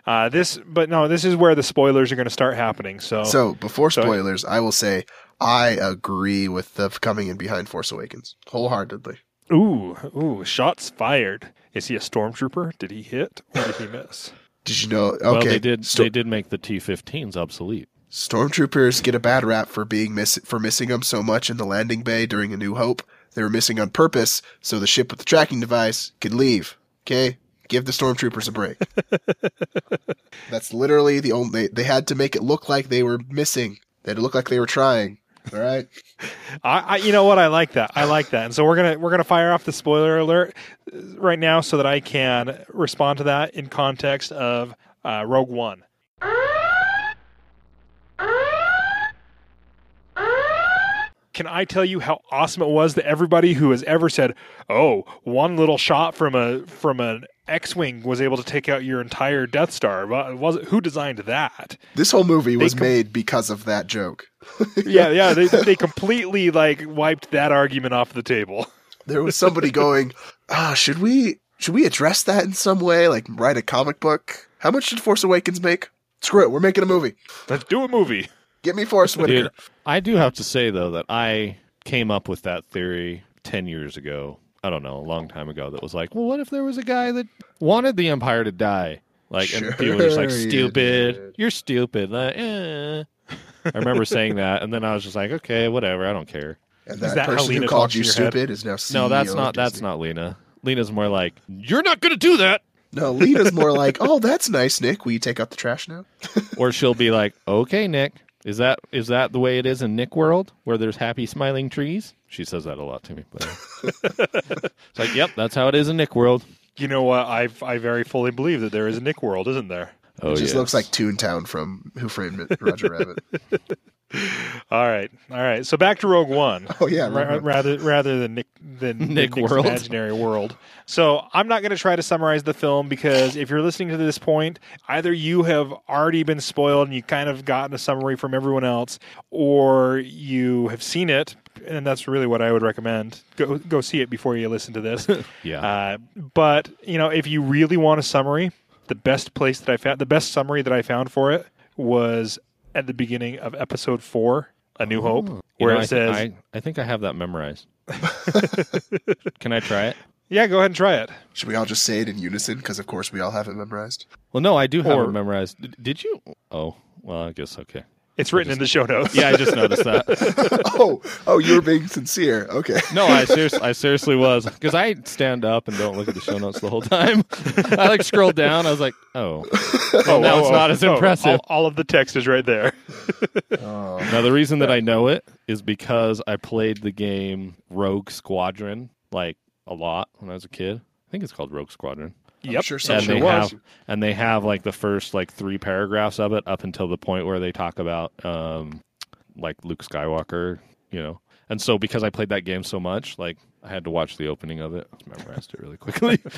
uh, this, but no, this is where the spoilers are going to start happening. So, So before So- spoilers, I will say I agree with the coming in behind Force Awakens wholeheartedly. Ooh, ooh, shots fired. Is he a stormtrooper? Did he hit or did he miss? Did you know? Okay, well, they did. Sto- they did make the T-15s obsolete. Stormtroopers get a bad rap for being miss for missing them so much in the landing bay during A New Hope. They were missing on purpose so the ship with the tracking device could leave. Okay, give the stormtroopers a break. That's literally the only. They had to make it look like they were missing. They had to look like they were trying. All right. I, I, you know what? I like that. I like that. And so we're gonna we're gonna fire off the spoiler alert uh, right now so that I can respond to that in context of uh, Rogue One. Can I tell you how awesome it was that everybody who has ever said, "Oh, one little shot from a from an X-wing was able to take out your entire Death Star"? Was it who designed that? This whole movie was com- made because of that joke. Yeah, yeah, they they completely like wiped that argument off the table. There was somebody going, "Ah, should we should we address that in some way? Like write a comic book? How much did Force Awakens make? Screw it, we're making a movie. Let's do a movie. Get me Force Whitaker." Dude, I do have to say though that I came up with that theory ten years ago. I don't know, a long time ago. That was like, well, what if there was a guy that wanted the Empire to die? Like, and people were just like, Sure you stupid. You're stupid. Like, eh. I remember saying that, and then I was just like, okay, whatever. I don't care. And Is that, that how person who called you in your head? stupid is now CEO No, that's of not. That's not Lena. Lena's more like, you're not going to do that. No, Lena's more like, "Oh, that's nice, Nick. Will you take out the trash now?" or she'll be like, "Okay, Nick, is that is that the way it is in Nick World, where there's happy smiling trees?" She says that a lot to me. But uh, it's like, "Yep, that's how it is in Nick World." You know what? I I very fully believe that there is a Nick World, isn't there? Oh, it just yes. looks like Toontown from Who Framed Roger Rabbit. All right, all right. So back to Rogue One. Oh, yeah, Ra- rather rather than Nick than than Nick Nick's World. imaginary world. So I'm not going to try to summarize the film because if you're listening to this point, either you have already been spoiled and you kind of gotten a summary from everyone else, or you have seen it. And that's really what I would recommend. Go go see it before you listen to this. Yeah. Uh, but you know, if you really want a summary, the best place that I found, the best summary that I found for it was at the beginning of episode four, A New Hope, oh. You where know, it I, says, I, I think I have that memorized. Can I try it? "Yeah, go ahead and try it." Should we all just say it in unison? Because of course we all have it memorized. Well, no, I do have Or- it memorized. Did, did you? Oh, well, I guess okay. It's written in the show notes. Yeah, I just noticed that. oh, oh, you were being sincere. Okay. No, I seriously, I seriously was because I stand up and don't look at the show notes the whole time. I like scrolled down. I was like, oh, Oh, now oh, it's oh, not as oh, oh, impressive. all, all of the text is right there. Oh. Now the reason that I know it is because I played the game Rogue Squadron like a lot when I was a kid. I think it's called Rogue Squadron. Yep. sure some and sure they was. have and they have like the first like three paragraphs of it up until the point where they talk about um like Luke Skywalker, you know. And so because I played that game so much, like I had to watch the opening of it. I memorized it really quickly.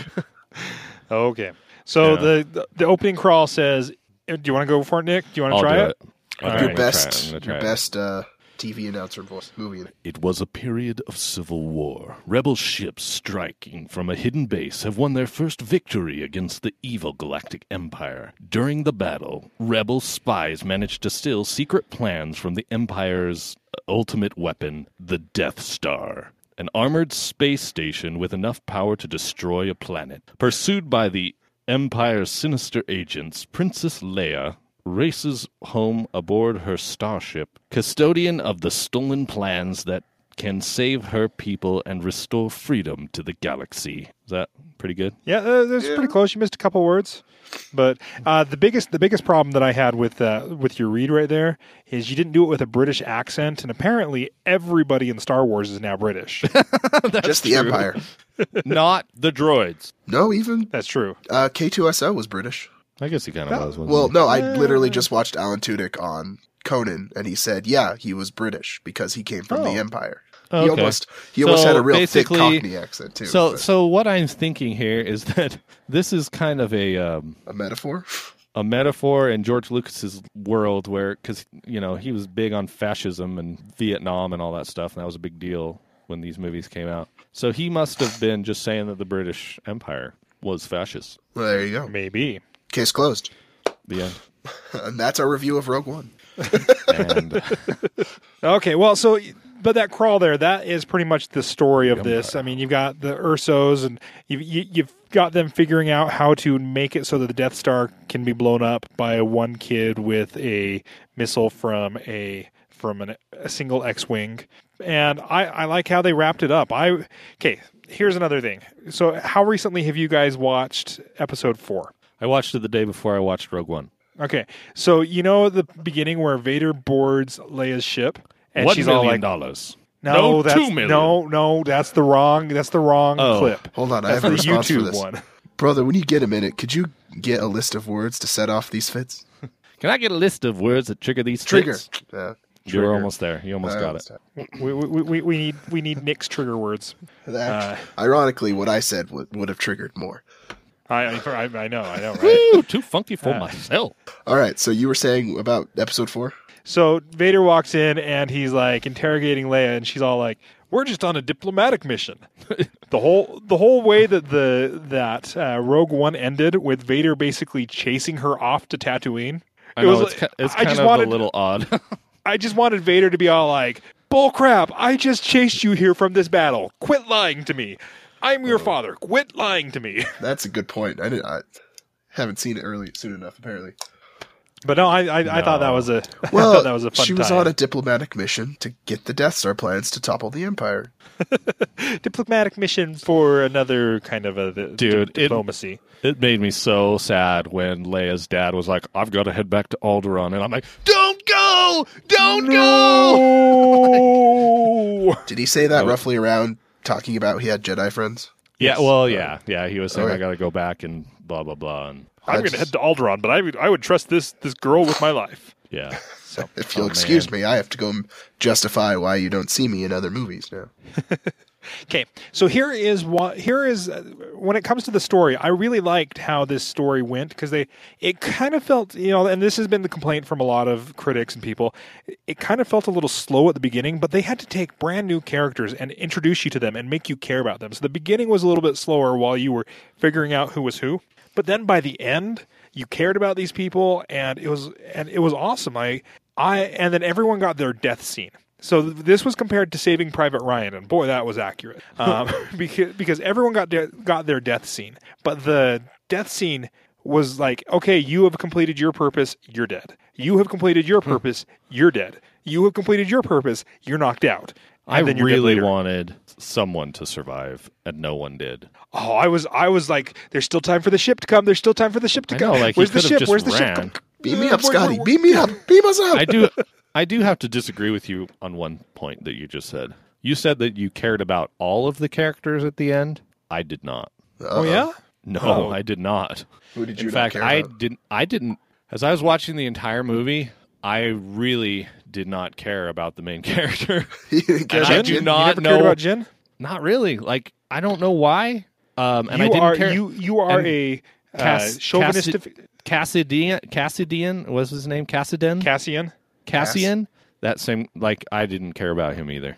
Okay. So Yeah. the, the the opening crawl says, "Do you want to go for it, Nick? Do you want to I'll try it?" it. Okay. Your I'm gonna try it. best, I'm gonna try your best uh, TV announcer voice movie. It was a period of civil war. Rebel ships striking from a hidden base have won their first victory against the evil Galactic Empire. During the battle, rebel spies managed to steal secret plans from the Empire's uh, ultimate weapon, the Death Star. An armored space station with enough power to destroy a planet. Pursued by the Empire's sinister agents, Princess Leia races home aboard her starship, custodian of the stolen plans that can save her people and restore freedom to the galaxy. Is that pretty good? Yeah, uh, that's pretty close. You missed a couple words. But uh, the biggest the biggest problem that I had with uh, with your read right there is you didn't do it with a British accent, and apparently everybody in Star Wars is now British. Just the Empire. Not the droids. No, even That's true. uh, K2SO was British. I guess he kind of was. wasn't Well, he? no, I literally just watched Alan Tudyk on Conan, and he said, yeah, he was British because he came from the Empire. He Okay. almost he almost had a real thick basically- Cockney accent too. So, but- so what I'm thinking here is that this is kind of a um, a metaphor. a metaphor in George Lucas's world, where because you know he was big on fascism and Vietnam and all that stuff, and that was a big deal when these movies came out. So he must have been just saying that the British Empire was fascist. Well, there you go. Maybe. Case closed. The end. And that's our review of Rogue One. And uh, Okay, well, so but that crawl there, that is pretty much the story of this. I mean, you've got the Ersos, and you've you, you've got them figuring out how to make it so that the Death Star can be blown up by one kid with a missile from a from an, a single X-wing, and I I like how they wrapped it up. I okay. Here's another thing. So, how recently have you guys watched Episode Four? I watched it the day before I watched Rogue One. Okay, so you know the beginning where Vader boards Leia's ship, and One she's all million like, dollars. No, No, that's two million. no, no. That's the wrong. That's the wrong Oh. clip. Hold on, I That's have a the response for YouTube this. one. Brother, when you get a minute, could you get a list of words to set off these fits? Can I get a list of words that trigger these Trigger. fits? Yeah. You were almost there. You almost I got almost it. We, we, we, we need we need Nick's trigger words. That- uh, ironically, what I said would, would have triggered more. I I, I know I know right. Woo, too funky for myself. All right, so you were saying about episode four? So Vader walks in and he's like interrogating Leia, and she's all like, "We're just on a diplomatic mission." the whole the whole way that the that uh, Rogue One ended with Vader basically chasing her off to Tatooine. I it know was it's, like- ki- it's I kind just of wanted a little odd. I just wanted Vader to be all like, "Bull crap! I just chased you here from this battle. Quit lying to me. I'm your uh-huh. father. Quit lying to me." That's a good point. I, didn't, I haven't seen it early soon enough, apparently. But no, I I, I thought that was a Well, thought that was a fun she was tie-in. on a diplomatic mission to get the Death Star plans to topple the Empire. diplomatic mission for another kind of a Dude, di- diplomacy. it made me so sad when Leia's dad was like, "I've got to head back to Alderaan," and I'm like, "Don't go! Don't go!" Oh, Did he say that roughly around talking about he had Jedi friends? Yeah, well, yeah, yeah. He was saying, Okay. "I got to go back and blah blah blah," and I'm going to head to Alderaan, but I would I would trust this this girl with my life. yeah. So If you'll Oh, excuse man. me, I have to go justify why you don't see me in other movies now. Okay, so here is what here is uh, when it comes to the story. I really liked how this story went because they it kind of felt you know, and this has been the complaint from a lot of critics and people. It kind of felt a little slow at the beginning, but they had to take brand new characters and introduce you to them and make you care about them. So the beginning was a little bit slower while you were figuring out who was who, but then by the end, you cared about these people, and it was and it was awesome. I I and then everyone got their death scene. So this was compared to Saving Private Ryan, and boy, that was accurate. Um, because because everyone got de- got their death scene, but the death scene was like, okay, you have completed your purpose, you're dead. You have completed your purpose, you're dead. You have completed your purpose, you're knocked out. And I then really wanted someone to survive, and no one did. Oh, I was I was like, there's still time for the ship to come. There's still time for the ship to I come. know, like, he Where's the could've ship? just Where's the ran. ship? Come- Beam me up, Scotty. where- Beam me up. Beam us up. I do, I do have to disagree with you on one point that you just said. You said that you cared about all of the characters at the end. I did not. Oh yeah. No, Oh. I did not. Who did you In fact, care I about? didn't. I didn't. As I was watching the entire movie, I really did not care about the main character. You didn't care And I do Jyn? not you know- cared about Jyn? not really. Like I don't know why. Um, and I didn't are care. you you are and a uh, chauvinistic Cassidian, Cassidian was his name. Cassidan, Cassian. Cassian. That same. Like I didn't care about him either.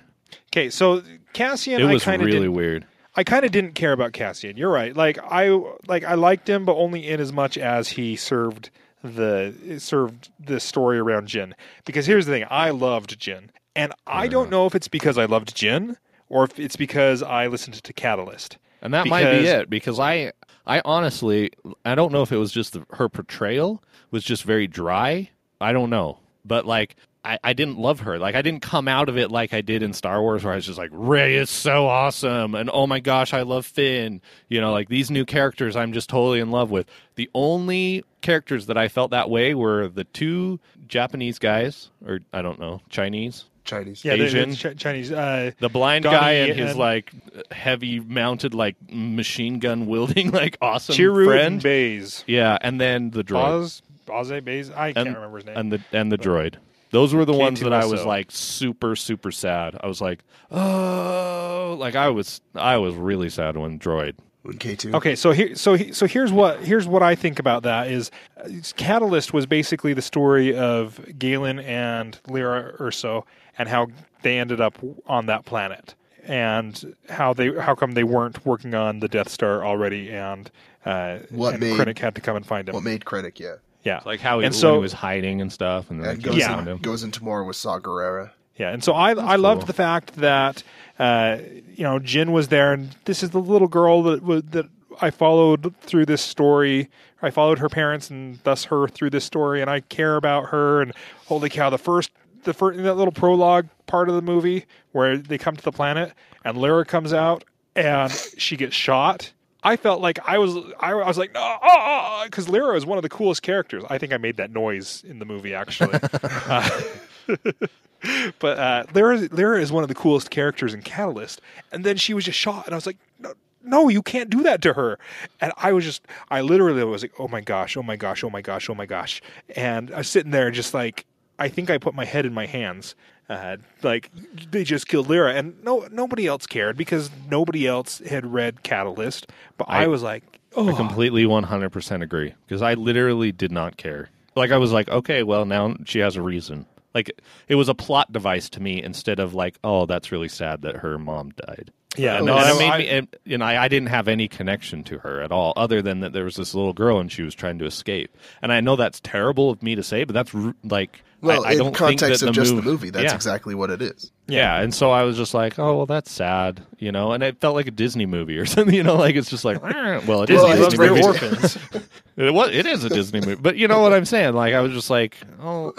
Okay, so Cassian, It was I kind of really weird. I kind of didn't care about Cassian. You're right. Like I like I liked him, but only in as much as he served the served the story around Jyn. Because here's the thing, I loved Jyn, and I don't know if it's because I loved Jyn or if it's because I listened to Catalyst. And that might be it because I I honestly I don't know if it was just the, her portrayal was just very dry. I don't know. But like I, I didn't love her. Like I didn't come out of it like I did in Star Wars, where I was just like, Rey is so awesome, and oh my gosh, I love Finn. You know, like these new characters, I'm just totally in love with. The only characters that I felt that way were the two Japanese guys, or I don't know, Chinese. Chinese. Yeah, the- the Asian. Ch- Chinese. Uh, The blind Donnie guy and his and- like heavy mounted like machine gun wielding like awesome Chiru friend. and Baze. yeah, and then the droid Boz, Baze, Baze. I can't and, remember his name. and the and the droid. Those were the ones that I was like super super sad. I was like, oh, like I was I was really sad when droid. When K2. Okay, so here, so he- so here's what here's what I think about that is, uh, Catalyst was basically the story of Galen and Lyra Erso and how they ended up on that planet and how they how come they weren't working on the Death Star already and uh, What and made- Krennic had to come and find him. What made Krennic, yeah. Yeah, Like how he, and so he was hiding and stuff, and then And goes, Yeah. found goes into more with Saw Gerrera. Yeah, and so I I loved cool. the fact that uh, you know Jyn was there, and this is the little girl that that I followed through this story. I followed her parents and thus her through this story, and I care about her. And holy cow, the first the first that little prologue part of the movie where they come to the planet and Lyra comes out and she gets shot. I felt like I was I, I was like no because Lyra is one of the coolest characters. I think I made that noise in the movie actually. Uh, but uh, Lyra, Lyra is one of the coolest characters in Catalyst, and then she was just shot, and I was like, no, no, you can't do that to her. And I was just, I literally was like, oh my gosh, oh my gosh, oh my gosh, oh my gosh, and I was sitting there just like, I think I put my head in my hands. Uh, like they just killed Lyra, and no, nobody else cared because nobody else had read Catalyst. But I, I- was like, oh. I completely 100% agree because I literally did not care. Like I was like, okay, well now she has a reason. Like it was a plot device to me instead of like, oh, that's really sad that her mom died. yeah, And no, made I- me, and, and I, I didn't have any connection to her at all, other than that there was this little girl and she was trying to escape. And I know that's terrible of me to say, but that's like, Well, I, I in don't context think of that just mov- the movie, that's yeah. exactly what it is. Yeah, and so I was just like, oh well, that's sad, you know, and it felt like a Disney movie or something, you know, like it's just like, well, it is Well, a loves Disney movie. orphans. It was, it is a Disney movie, but you know what I'm saying? Like I was just like, oh,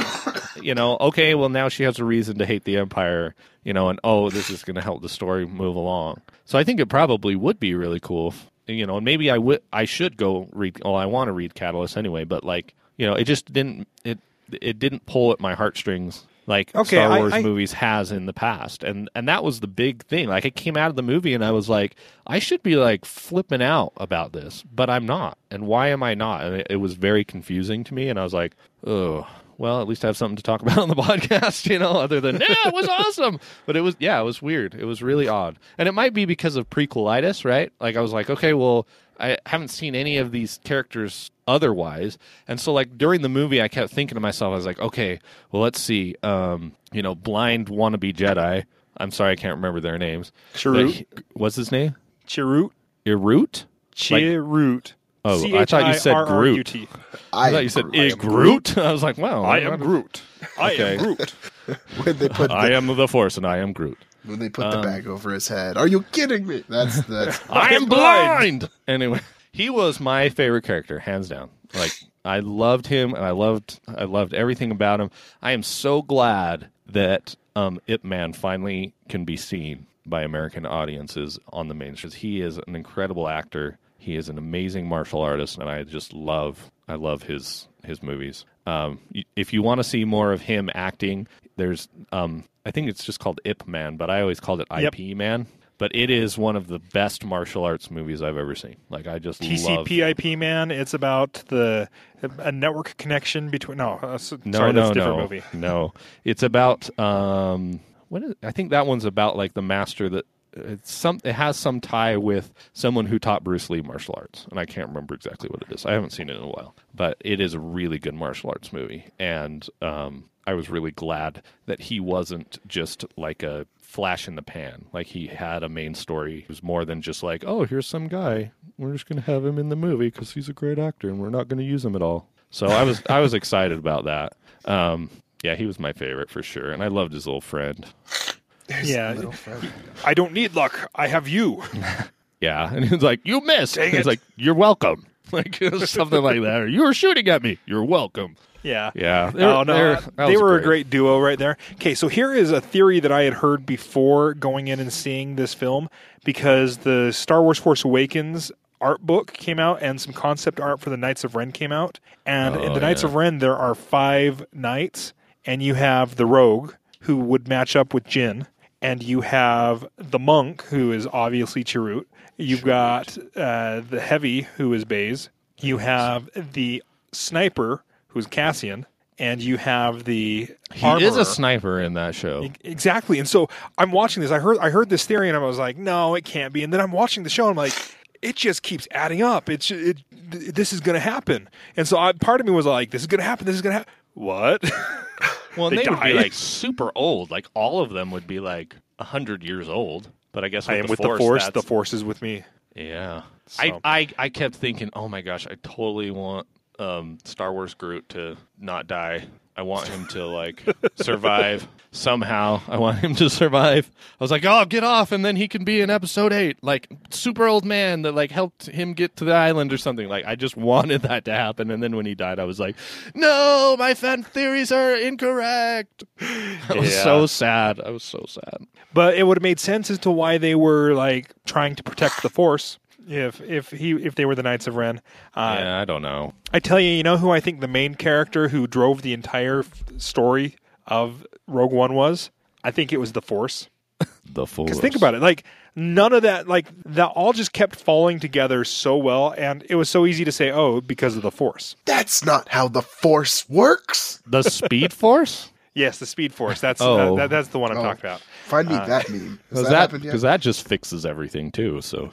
you know, okay, well now she has a reason to hate the Empire, you know, and oh, this is going to help the story move along. So I think it probably would be really cool, if, you know, and maybe I would, I should go read. Well, I want to read Catalyst anyway, but like, you know, it just didn't it it didn't pull at my heartstrings like Okay, Star I- Wars I- movies has in the past, and and that was the big thing. Like I came out of the movie and I was like, I should be like flipping out about this, but I'm not. And why am I not? And it, it was very confusing to me, and I was like, oh. Well, at least I have something to talk about on the podcast, you know, other than, yeah, it was awesome. But it was, yeah, it was weird. It was really odd. And it might be because of prequelitis, right? Like, I was like, okay, well, I haven't seen any of these characters otherwise. And so like during the movie I kept thinking to myself, I was like, okay, well let's see. Um, you know, blind wannabe Jedi. I'm sorry I can't remember their names. Chirrut. He- What's his name? Chirrut, Irut? Chirrut. Oh, I thought you said Groot. C-H-I-R-R-U-T. I thought you said "Is Groot. I was like, wow. I am Groot. I am Groot. When they put I the, am the Force and I am Groot. when they put the bag over his head. Are you kidding me? That's that's I am blind. Anyway, he was my favorite character, hands down. Like I loved him, and I loved I loved everything about him. I am so glad that um, Ip Man finally can be seen by American audiences on the main streets. He is an incredible actor. He is an amazing martial artist, and I just love I love his his movies. Um, if you want to see more of him acting, there's um, I think it's just called Ip Man, but I always called it Yep. IP Man. But it is one of the best martial arts movies I've ever seen. Like I just love. TCP/IP man. It's about the a network connection between. No, uh, s- No, sorry, no, that's a different no, movie. no. It's about um, what is? I think that one's about like the master that it's some. It has some tie with someone who taught Bruce Lee martial arts, and I can't remember exactly what it is. I haven't seen it in a while, but it is a really good martial arts movie, and um, I was really glad that he wasn't just like a flash in the pan. Like he had a main story. It was more than just like, oh, here's some guy. We're just to have him in the movie because he's a great actor, and we're not to use him at all. So I was I was excited about that. Um, yeah, he was my favorite for sure, and I loved his little friend. There's Yeah. a little friend. I don't need luck. I have you. Yeah, and he was like, "You missed." Dang He's it. like, "You're welcome." like something like that. Or you were shooting at me. You're welcome. Yeah. Yeah. Oh no, They're- uh, they were a great duo right there. Okay, so here is a theory that I had heard before going in and seeing this film because the Star Wars Force Awakens art book came out and some concept art for the Knights of Ren came out. And in Oh, the Knights yeah. of Ren there are five knights and you have the rogue who would match up with Jyn and you have the monk who is obviously Chirrut. You've got uh, the heavy who is Baze. You have the sniper who's Cassian, and you have the He armorer. is a sniper in that show. exactly. And so I'm watching this. I heard I heard this theory, and I was like, no, it can't be. And then I'm watching the show, and I'm like, it just keeps adding up. It's it. This is going to happen. And so I, part of me was like, this is going to happen. This is going to happen. What? Well, They they, would be like super old. Like all of them would be like hundred years old. But I guess with I am the with force, the force. The force is with me. Yeah. So- I, I I kept thinking, oh my gosh, I totally want um, Star Wars Groot to not die. I want him to like survive somehow. I want him to survive. I was like, oh, get off, and then he can be in Episode Eight, like super old man that like helped him get to the island or something. Like I just wanted that to happen, and then when he died, I was like, no, my fan theories are incorrect. I was Yeah. so sad. I was so sad. But it would have made sense as to why they were like trying to protect the force. If if he if they were the Knights of Ren, uh, yeah, I don't know. I tell you, you know who I think the main character who drove the entire f- story of Rogue One was? I think it was the Force. The force. Because think about it, like none of that, like that, all just kept falling together so well, and it was so easy to say, oh, because of the Force. That's not how the Force works. the Speed Force. Yes, the Speed Force. That's Oh. that, that's the one I'm Oh. talking about. Find me that meme. Because that, that happened yet? because that just fixes everything too. So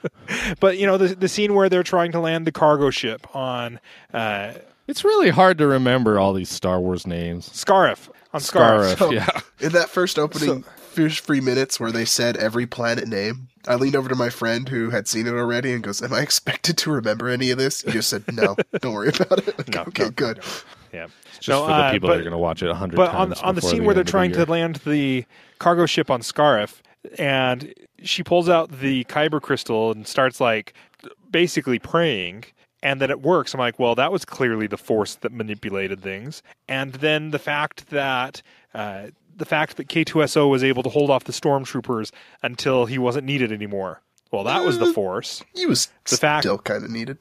But you know, the the scene where they're trying to land the cargo ship on uh, it's really hard to remember all these Star Wars names. Scarif on Scarif. Scarif, So, yeah. In that first opening first three minutes where they said every planet name, I leaned over to my friend who had seen it already and goes, Am I expected to remember any of this? He just said, No, don't worry about it. Like, No, okay, no, good. Yeah, Just No, for the uh, people but- that are going to watch it a hundred But times. on on the before scene where they're end of the trying to land the cargo ship on Scarif, and she pulls out the kyber crystal and starts like basically praying. And then it works. I'm like, well, that was clearly the force that manipulated things. And then the fact that uh, the fact that K2SO was able to hold off the stormtroopers until he wasn't needed anymore. Well, that was the force. He was The fact- still kind of needed.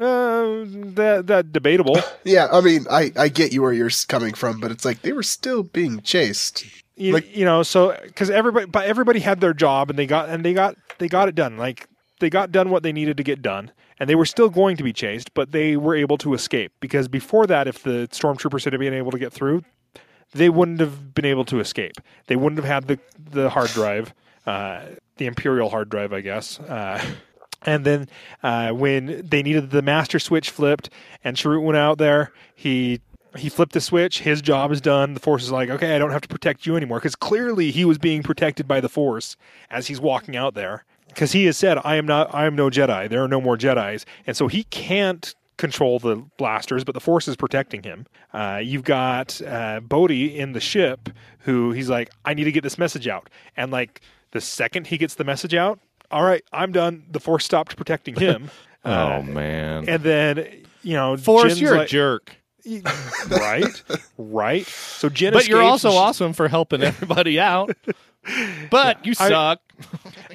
Uh, that that debatable. Yeah, I mean, I, I get you where you're coming from, but it's like they were still being chased. you, Like- you know so because everybody but everybody had their job and they got and they got they got it done like they got done what they needed to get done and they were still going to be chased but they were able to escape because before that if the stormtroopers had been able to get through they wouldn't have been able to escape they wouldn't have had the the hard drive uh, the imperial hard drive i guess uh, and then uh, when they needed the master switch flipped and Chirrut went out there, he he flipped the switch. His job is done. The Force is like, okay, I don't have to protect you anymore because clearly he was being protected by the Force as he's walking out there. Because he has said, I am not, I am no Jedi. There are no more Jedi's, and so he can't control the blasters, but the Force is protecting him. Uh, you've got uh, Bodhi in the ship, who he's like, I need to get this message out, and like the second he gets the message out, all right, I'm done. The Force stopped protecting him. Oh Uh, man, and then you know, Force, Jyn's you're a jerk. right, right. So Jyn, But you're also she- awesome for helping everybody out. But you I- suck.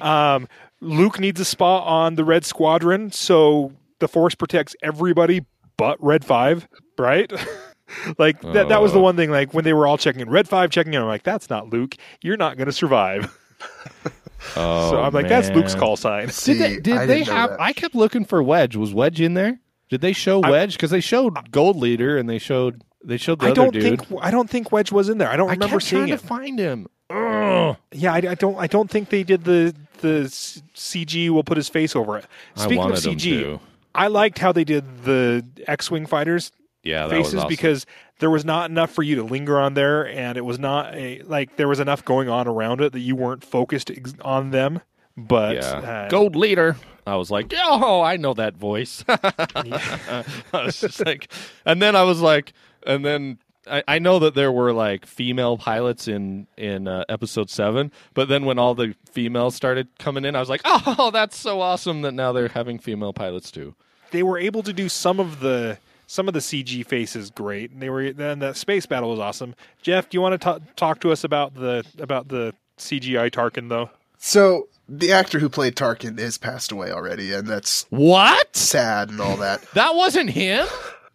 Um, Luke needs a spot on the Red Squadron, so the Force protects everybody but Red Five, right? like that. That was the Oh. one thing. Like when they were all checking in, Red Five checking in, I'm like, that's not Luke. You're not going to survive. Oh, so I'm like, that's Luke's call sign. See, Did they, did I they have? that. I kept looking for Wedge. Was Wedge in there? Did they show I- Wedge? Because they showed Gold Leader and they showed they showed the I other don't dude. think I don't think Wedge was in there. I don't I remember kept seeing trying it. to find him. Ugh. Yeah, I, I don't. I don't think they did the the s- CG. will put his face over it. I Speaking of CG. I liked how they did the X-wing fighters Yeah, that was faces awesome. because there was not enough for you to linger on there, and it was not a like there was enough going on around it that you weren't focused ex- on them. But yeah, uh, Gold Leader. I was like, oh, I know that voice. I was just like, and then I was like, and then I, I know that there were like female pilots in in uh, episode seven, but then when all the females started coming in, I was like, oh, that's so awesome that now they're having female pilots too. they were able to do some of the some of the CG faces great. And they were then the space battle was awesome. Jeff, do you want to talk to us about the about the CGI Tarkin though? So the actor who played Tarkin has passed away already, and that's What? sad and all that. That wasn't him?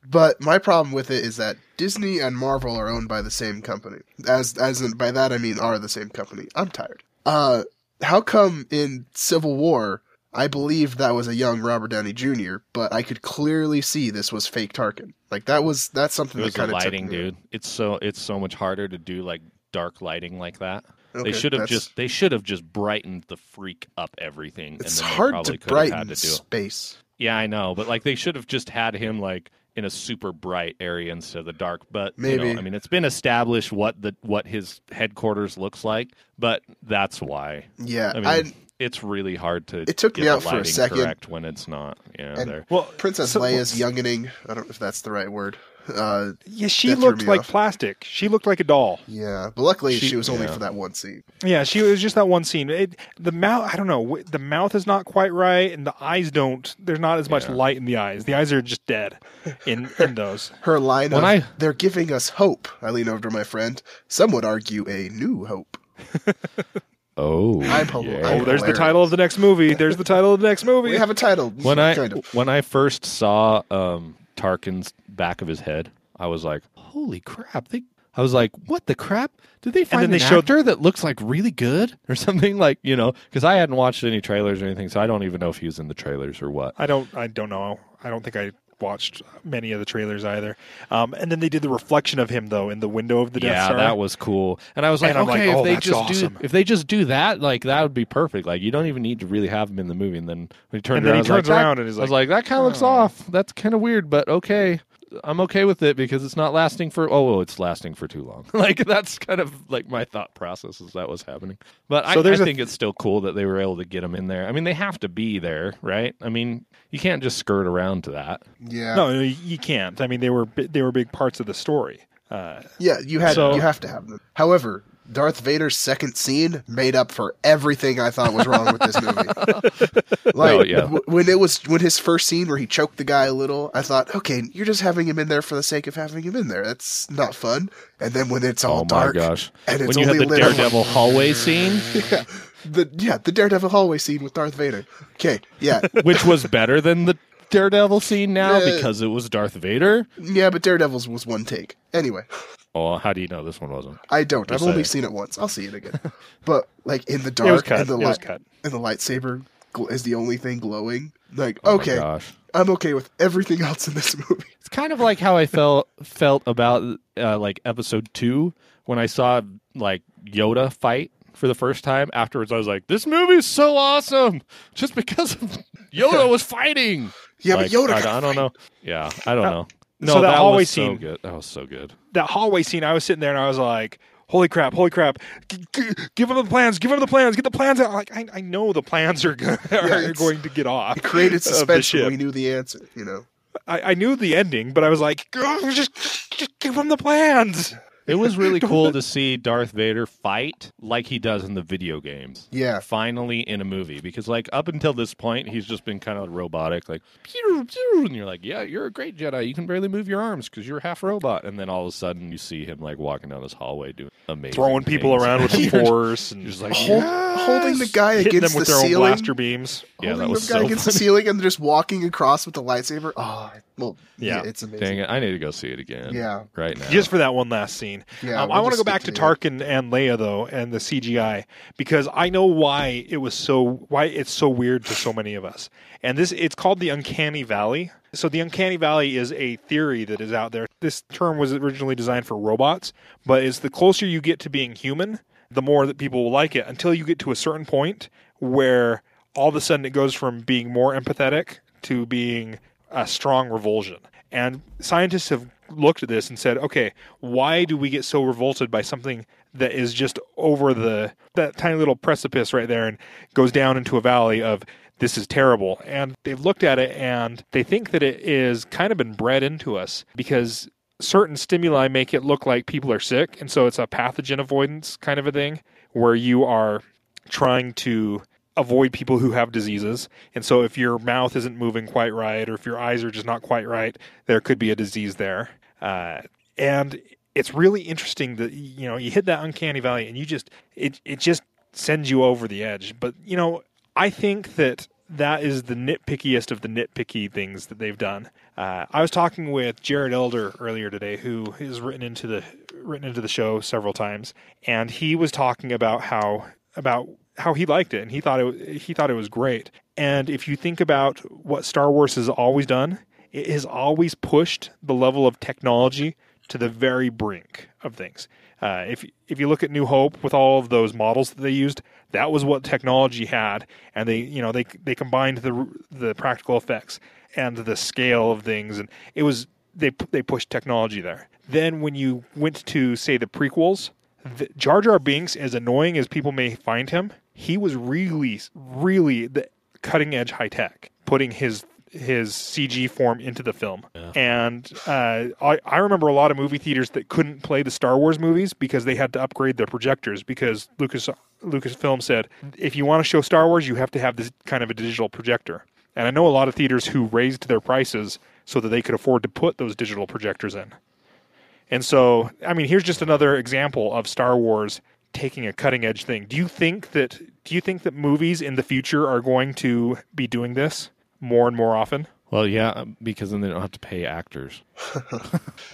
But my problem with it is that Disney and Marvel are owned by the same company. As as in, by that I mean are the same company. I'm tired. Uh, how come in Civil War I believed that was a young Robert Downey Jr., but I could clearly see this was fake Tarkin. Like that was that's something It was that kind of lighting, dude. It's so it's so much harder to do like dark lighting like that. Okay, they should have just they should have just brightened the freak up everything. It's and then hard probably to could have had brighten to do it. space. Yeah, I know, but like they should have just had him like in a super bright area instead of the dark. But you know, Maybe. I mean, it's been established what the what his headquarters looks like, but that's why. Yeah, I mean, I, it's really hard to. It took get me the out for a second. Correct when it's not. Yeah, And- there. Well, Princess so- Leia's youngening. I don't know if that's the right word. Uh, Yeah, she looked like off. plastic. She looked like a doll. yeah, but luckily she, She- was only yeah. for that one scene. Yeah, she was just that one scene. It, the mouth, I don't know, the mouth is not quite right, and the eyes don't. There's not as much Yeah. light in the eyes. The eyes are just dead in in those. Her line When of I- "They're giving us hope." I lean over to my friend. Some would argue a new hope. Oh, I'm hol- yeah. Oh, I'm there's the hilarious. title of the next movie. There's the title of the next movie. We have a title. when I kind of. when I first saw um, Tarkin's back of his head, I was like, "Holy crap!" They, I was like, "What the crap? Did they find then an they showed- actor that looks like really good or something?" Like you know, because I hadn't watched any trailers or anything, so I don't even know if he was in the trailers or what. I don't. I don't know. I don't think I watched many of the trailers either. Um, and then they did the reflection of him though in the window of the Death yeah, Star. that was cool. And I was like, And I'm like, okay, oh, if they that's just awesome. do if they just do that, like that would be perfect. Like you don't even need to really have him in the movie. And then when he turned And then around, he I was like, turns that- around and he's I was like, like, that kind of looks "Oh." off. That's kind of weird, but okay. I'm okay with it because it's not lasting for oh well, it's lasting for too long. like that's kind of like my thought process as that was happening. But I, So there's I a- think it's still cool that they were able to get them in there. I mean, they have to be there, right? I mean, you can't just skirt around to that. yeah, no, you can't. I mean, they were they were big parts of the story. Uh, yeah, you had So- you have to have them. However, Darth Vader's second scene made up for everything I thought was wrong with this movie. like Oh, yeah. w- when it was when his first scene where he choked the guy a little, I thought, okay, you're just having him in there for the sake of having him in there. That's not fun. And then when it's all oh dark, my gosh! and it's when you had only the lit up- Daredevil hallway scene, yeah, the yeah the Daredevil hallway scene with Darth Vader. Okay, yeah, which was better than the Daredevil scene now Yeah. because it was Darth Vader. yeah, but Daredevil's was one take. Anyway, Oh, how do you know this one wasn't? I don't. Just I've only saying. seen it once. I'll see it again. but like in the dark cut. and the light and the lightsaber gl- is the only thing glowing. Like Oh okay, gosh. I'm okay with everything else in this movie. It's kind of like how I felt felt about uh, like episode two when I saw like Yoda fight for the first time. Afterwards, I was like, "This movie is so awesome!" Just because Yoda was fighting. Yeah, Like, but Yoda. I, I don't know. Yeah, I don't Uh, know. No, so that that, hallway was so scene- good. That was so good. that hallway scene, I was sitting there and I was like, "Holy crap! Holy crap! G- g- give them the plans! Give them the plans! Get the plans out!" Like I, I know the plans are, go- are it's- going to get off. It created of the suspense we knew the answer. You know. I, I knew the ending, but I was like, "Just, just give them the plans." It was really cool to see Darth Vader fight like he does in the video games. Yeah. Finally in a movie. Because like up until this point he's just been kind of robotic, like pew, pew, and you're like, Yeah, you're a great Jedi. You can barely move your arms because you're half robot. And then all of a sudden you see him like walking down this hallway doing amazing. Throwing people around with the force and just like Hold, holding the guy hitting against them with the their own ceiling. blaster beams. Yeah, holding that was the guy so against the ceiling and just walking across with the lightsaber. Oh, well, yeah, Yeah. it's amazing. Dang it, I need to go see it again. Yeah. Right now. Just for that one last scene. Yeah, um, we'll I want to go back to to Tarkin and Leia though, and the CGI because I know why it was so why it's so weird to so many of us. And this it's called the uncanny valley. So the uncanny valley is a theory that is out there. This term was originally designed for robots, but it's the closer you get to being human, the more that people will like it until you get to a certain point where all of a sudden it goes from being more empathetic to being a strong revulsion. And scientists have looked at this and said, okay, why do we get so revolted by something that is just over the that tiny little precipice right there and goes down into a valley of this is terrible. And they've looked at it and they think that it is kind of been bred into us because certain stimuli make it look like people are sick. And so it's a pathogen avoidance kind of a thing where you are trying to avoid people who have diseases. And so if your mouth isn't moving quite right or if your eyes are just not quite right, there could be a disease there. Uh, and it's really interesting that you know you hit that uncanny valley and you just it it just sends you over the edge. But you know, I think that that is the nitpickiest of the nitpicky things that they've done. Uh, I was talking with Jared Elder earlier today, who is written into the written into the show several times, and he was talking about how about how he liked it and he thought it he thought it was great. And if you think about what Star Wars has always done, it has always pushed the level of technology to the very brink of things. Uh, if if you look at New Hope with all of those models that they used, that was what technology had, and they you know they they combined the the practical effects and the scale of things, and it was they they pushed technology there. Then when you went to say the prequels, the, Jar Jar Binks, as annoying as people may find him, he was really really the cutting edge high tech, putting his his CG form into the film. And uh, I, I remember a lot of movie theaters that couldn't play the Star Wars movies because they had to upgrade their projectors because Lucas Lucasfilm said if you want to show Star Wars, you have to have this kind of a digital projector. And I know a lot of theaters who raised their prices so that they could afford to put those digital projectors in. And so, I mean, here's just another example of Star Wars taking a cutting edge thing. Do you think that do you think that movies in the future are going to be doing this? More and more often. Well, yeah, because then they don't have to pay actors.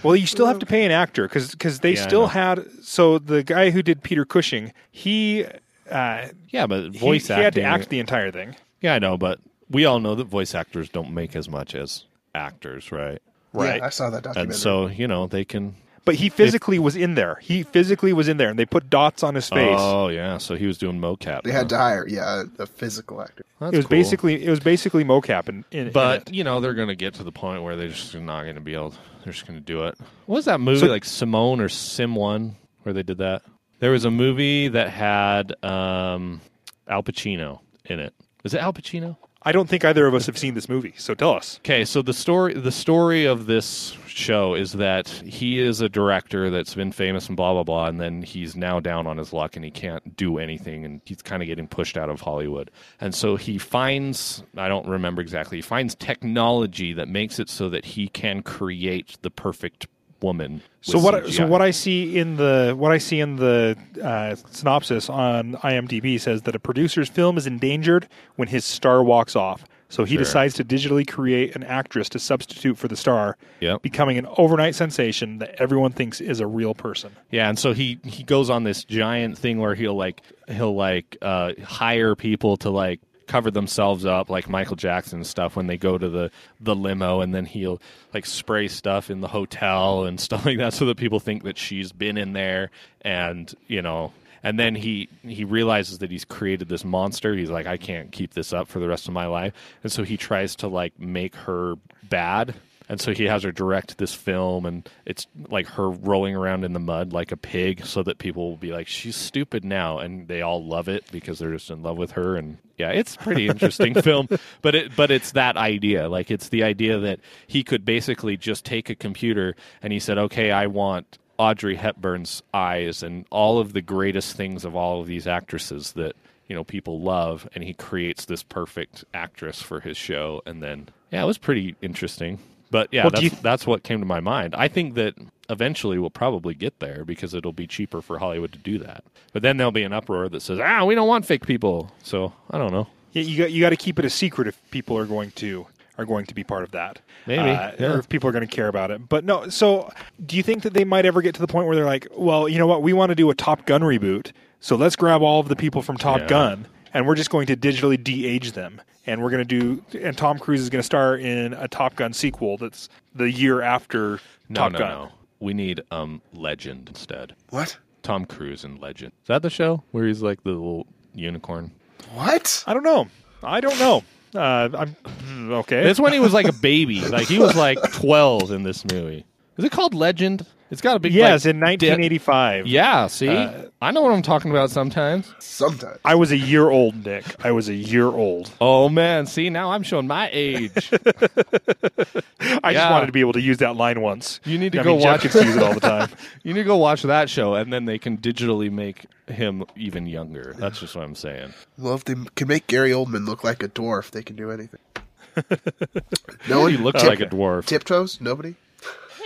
Well, you still have to pay an actor because they Yeah, still had. So the guy who did Peter Cushing, he uh, Yeah, but he, voice he acting. had to act the entire thing. yeah, I know, but we all know that voice actors don't make as much as actors, right? Right. Yeah, I saw that documentary. And so you know they can. But he physically was in there. He physically was in there, and they put dots on his face. Oh yeah, so he was doing mocap. they had to hire, yeah, a physical actor. That's it was cool. basically it was basically mocap in, in, in But it. you know they're going to get to the point where they're just not going to be able. They're just going to do it. What was that movie So- like Simone or Sim One where they did that? There was a movie that had um, Al Pacino in it. Was it Al Pacino? I don't think either of us have seen this movie. So tell us. Okay, so the story the story of this show is that he is a director that's been famous and blah blah blah, and then he's now down on his luck and he can't do anything, and he's kind of getting pushed out of Hollywood. And so he finds I don't remember exactly. He finds technology that makes it so that he can create the perfect woman. So what? I, so what I see in the what I see in the uh, synopsis on IMDb says that a producer's film is endangered when his star walks off. So he Sure. decides to digitally create an actress to substitute for the star, Yep. becoming an overnight sensation that everyone thinks is a real person. Yeah, and so he he goes on this giant thing where he'll like he'll like uh, hire people to like cover themselves up like Michael Jackson stuff when they go to the the limo and then he'll like spray stuff in the hotel and stuff like that so that people think that she's been in there and you know and then he he realizes that he's created this monster. He's like I can't keep this up for the rest of my life. And so he tries to like make her bad and so he has her direct this film, and it's like her rolling around in the mud like a pig, so that people will be like, "She's stupid now," and they all love it because they're just in love with her. And yeah, it's a pretty interesting film. But it but it's that idea, like it's the idea that he could basically just take a computer and he said, "Okay, I want." Audrey Hepburn's eyes and all of the greatest things of all of these actresses that you know people love and he creates this perfect actress for his show and then yeah it was pretty interesting but yeah Well, that's, you- that's what came to my mind i think that eventually we'll probably get there because it'll be cheaper for hollywood to do that but then there'll be an uproar that says ah we don't want fake people so i don't know Yeah, you got you got to keep it a secret if people are going to are going to be part of that. Maybe, uh, yeah. or if people are going to care about it. But no. So, do you think that they might ever get to the point where they're like, well, you know what, we want to do a Top Gun reboot, so let's grab all of the people from Top Yeah. Gun and we're just going to digitally de-age them, and we're going to do, and Tom Cruise is going to star in a Top Gun sequel that's the year after no Top no Gun. no we need um legend instead What? tom cruise in legend is that the show where he's like the little unicorn What? I don't know. I don't know. Uh, I'm okay. That's when he was like a baby. Like he was like 12 in this movie. Is it called Legend? It's got to be Yes, like, in 1985. Yeah, see, Uh, I know what I'm talking about sometimes. Sometimes. I was a year old, Nick. I was a year old. Oh man, see now I'm showing my age. I just wanted to be able to use that line once. You need to I go mean, watch- gets to use it all the time. you need to go watch that show, and then they can digitally make him even younger. That's just what I'm saying. Well, if they can make Gary Oldman look like a dwarf, they can do anything. no He one looks like a dwarf. tiptoes. Nobody.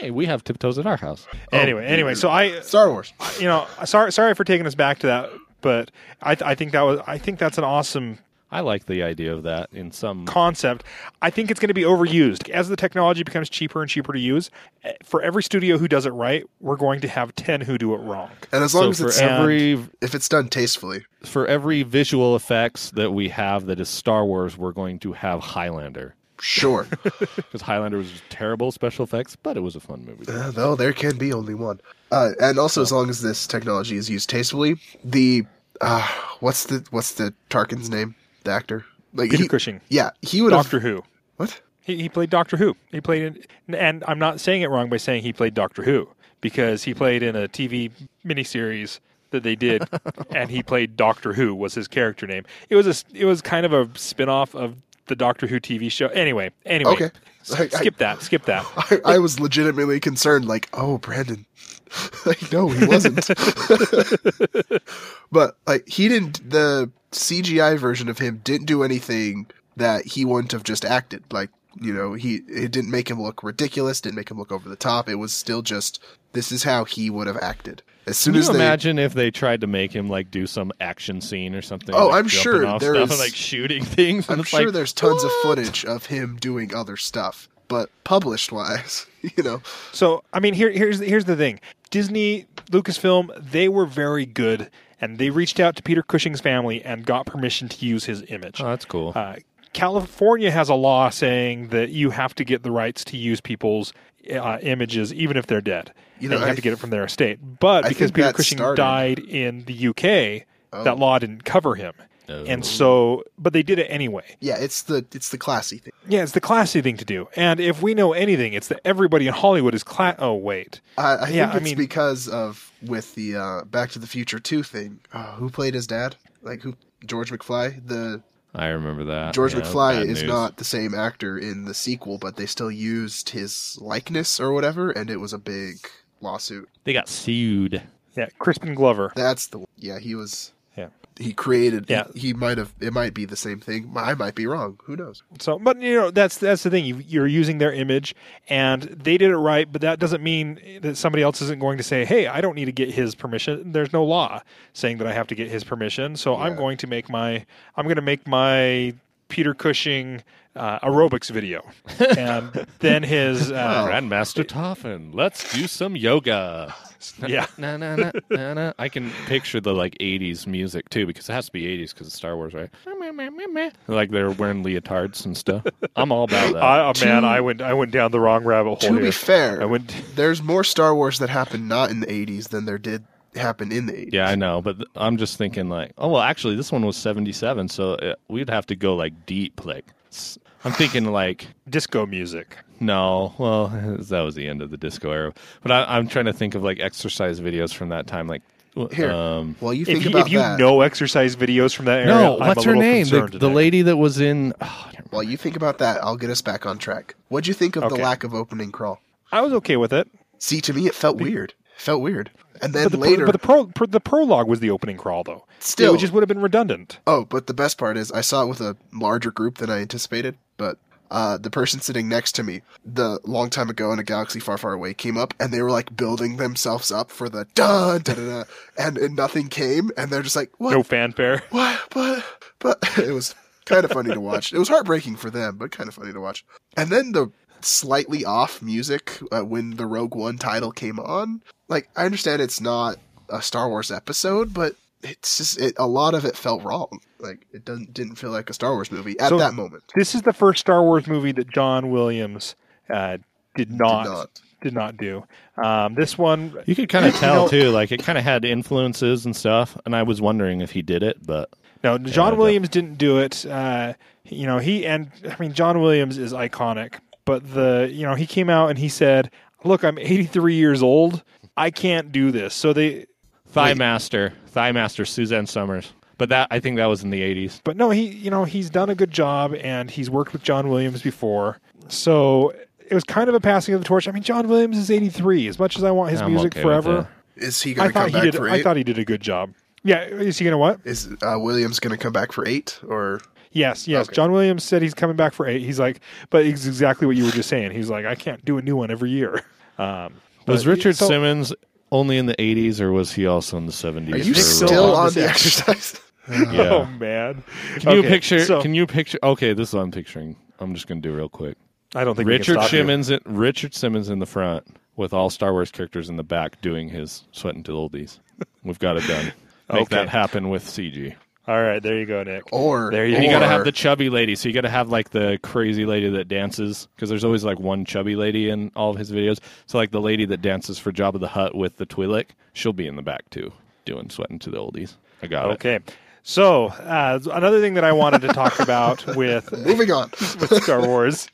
Hey, we have tiptoes at our house. anyway, anyway, so I, Star Wars. you know, sorry, sorry for taking us back to that, but I, I think that was, I think that's an awesome I like the idea of that in some. concept. I think it's going to be overused as the technology becomes cheaper and cheaper to use. eh, For every studio who does it right, we're going to have ten who do it wrong. And as long So as for it's every if it's done tastefully, for every visual effects that we have that is Star Wars, we're going to have Highlander sure. because Highlander was terrible special effects, but it was a fun movie. Uh, though there can be only one. Uh, and also, as long as this technology is used tastefully, the uh, what's the what's the Tarkin's name? The actor, like Peter he, Cushing, Yeah, he would Doctor. Who. What? He, he played Doctor Who. He played in, and I'm not saying it wrong by saying he played Doctor Who because he played in a TV miniseries that they did, and he played Doctor Who was his character name. It was a it was kind of a spin-off of the Doctor Who TV show. Anyway, anyway, Okay. s- I- I- skip that. Skip that. I, I was legitimately concerned, like, oh, Brandon. like, no, he wasn't. but like, he didn't. The CGI version of him didn't do anything that he wouldn't have just acted. Like, you know, he it didn't make him look ridiculous. Didn't make him look over the top. It was still just this is how he would have acted. As soon Can as you they, imagine if they tried to make him like do some action scene or something? Oh, like, I'm sure off there stuff is- and, like shooting things. I'm sure like, there's tons of footage of him doing other stuff, but published wise, you know, So I mean, here here's here's the thing. Disney, Lucasfilm, they were very good, and they reached out to Peter Cushing's family and got permission to use his image. Oh, that's cool. Uh, California has a law saying that you have to get the rights to use people's uh, images, even if they're dead. You You, know, and you have I to get it from their estate. But I because Peter Cushing started- died in the UK, that law didn't cover him. Oh. And so, but they did it anyway. yeah, it's the it's the classy thing. Yeah, it's the classy thing to do. And if we know anything, it's that everybody in Hollywood is class. Oh, wait. I, I Yeah, think I it's mean- because of with the uh, Back to the Future Two thing. Uh, who played his dad? Like who? George McFly. The I remember that. George Yeah, McFly is news. not the same actor in the sequel, but they still used his likeness or whatever, and it was a big lawsuit. They got sued. Yeah, Crispin Glover. That's the yeah. He was Yeah. he created. Yeah. he, he might have. It might be the same thing. I might be wrong. Who knows? So, but you know, that's that's the thing. You, you're using their image, and they did it right. But that doesn't mean that somebody else isn't going to say, "Hey, I don't need to get his permission." There's no law saying that I have to get his permission. So I'm going to make my I'm going to make my Peter Cushing uh, aerobics video, and then his uh, Grand Moff Tarkin, let's do some yoga. yeah. Na, na, na, na, na. I can picture the like '80s music too, because it has to be '80s because it's Star Wars, right? Like they're wearing leotards and stuff. I'm all about that. I, oh, man, I went I went down the wrong rabbit hole To here. be fair, I went. there's more Star Wars that happened not in the 80s than there did happen in the 80s. yeah, I know, but th- I'm just thinking like, oh well, actually, this one was '77, so it, we'd have to go like deep. Like, s- I'm thinking like, disco music. no, well, that was the end of the disco era. But I, I'm trying to think of like exercise videos from that time, like. Here, Um, well, you If think you, about if you that. know exercise videos from that era. no, I'm what's a her name? The, the lady that was in. Oh, I don't While you think about that, I'll get us back on track. What'd you think of the lack of opening crawl? I was okay with it. See, to me, it felt weird. It felt weird. And then But the, later, but the pro, pro, the prologue was the opening crawl, though. Still. it just would have been redundant. oh, but the best part is I saw it with a larger group than I anticipated. But uh, the person sitting next to me, the long time ago in a galaxy far, far away, came up and they were like building themselves up for the da da da, and nothing came, and they're just like, what, No fanfare. what, but, but it was kind of funny to watch. It was heartbreaking for them, but kind of funny to watch. And then the slightly off music uh, when the Rogue One title came on. Like, I understand it's not a Star Wars episode, but it's just it, a lot of it felt wrong. Like, it doesn't didn't feel like a Star Wars movie at So- that moment. This is the first Star Wars movie that John Williams uh, did not did not. not, do. Um, this one, You could kind of tell know- too, like it kind of had influences and stuff. And I was wondering if he did it, but no, John no. Williams didn't do it. Uh, you know, he and I mean, John Williams is iconic, but the you know he came out and he said, look, I'm 83 years old. I can't do this. So they, Thigh Wait. Master, Thigh Master, Suzanne Somers. But that I think that was in the '80s. but no, he, you know, he's done a good job and he's worked with John Williams before. So it was kind of a passing of the torch. I mean, John Williams is 83. As much as I want his I'm music okay forever, Is he I going to thought come he back did. for I thought he did a good job. Yeah, is he gonna what? Is uh, Williams going to come back for eight or? Yes, yes. Okay. John Williams said he's coming back for eight. He's like, but it's exactly what you were just saying. He's like, I can't do a new one every year. Um, Was Richard so- Simmons only in the '80s, or was he also in the '70s? Are you still still on on the exercise? Yeah. Oh man, Can you picture? so- can you picture? Okay, this is what I'm picturing. I'm just going to do real quick. I don't think we can Richard stop. Simmons, in, Richard Simmons in the front with all Star Wars characters in the back doing his sweating to oldies. We've got it done. Make Okay. that happen with CG. All right, there you go, Nick. Or There you And go. you got to have the chubby lady. So you got to have like the crazy lady that dances because there's always like one chubby lady in all of his videos. So like the lady that dances for Jabba the Hutt with the Twi'lek, she'll be in the back too, doing sweating to the oldies. I got it. Okay, so uh, another thing that I wanted to talk about with Moving on. with Star Wars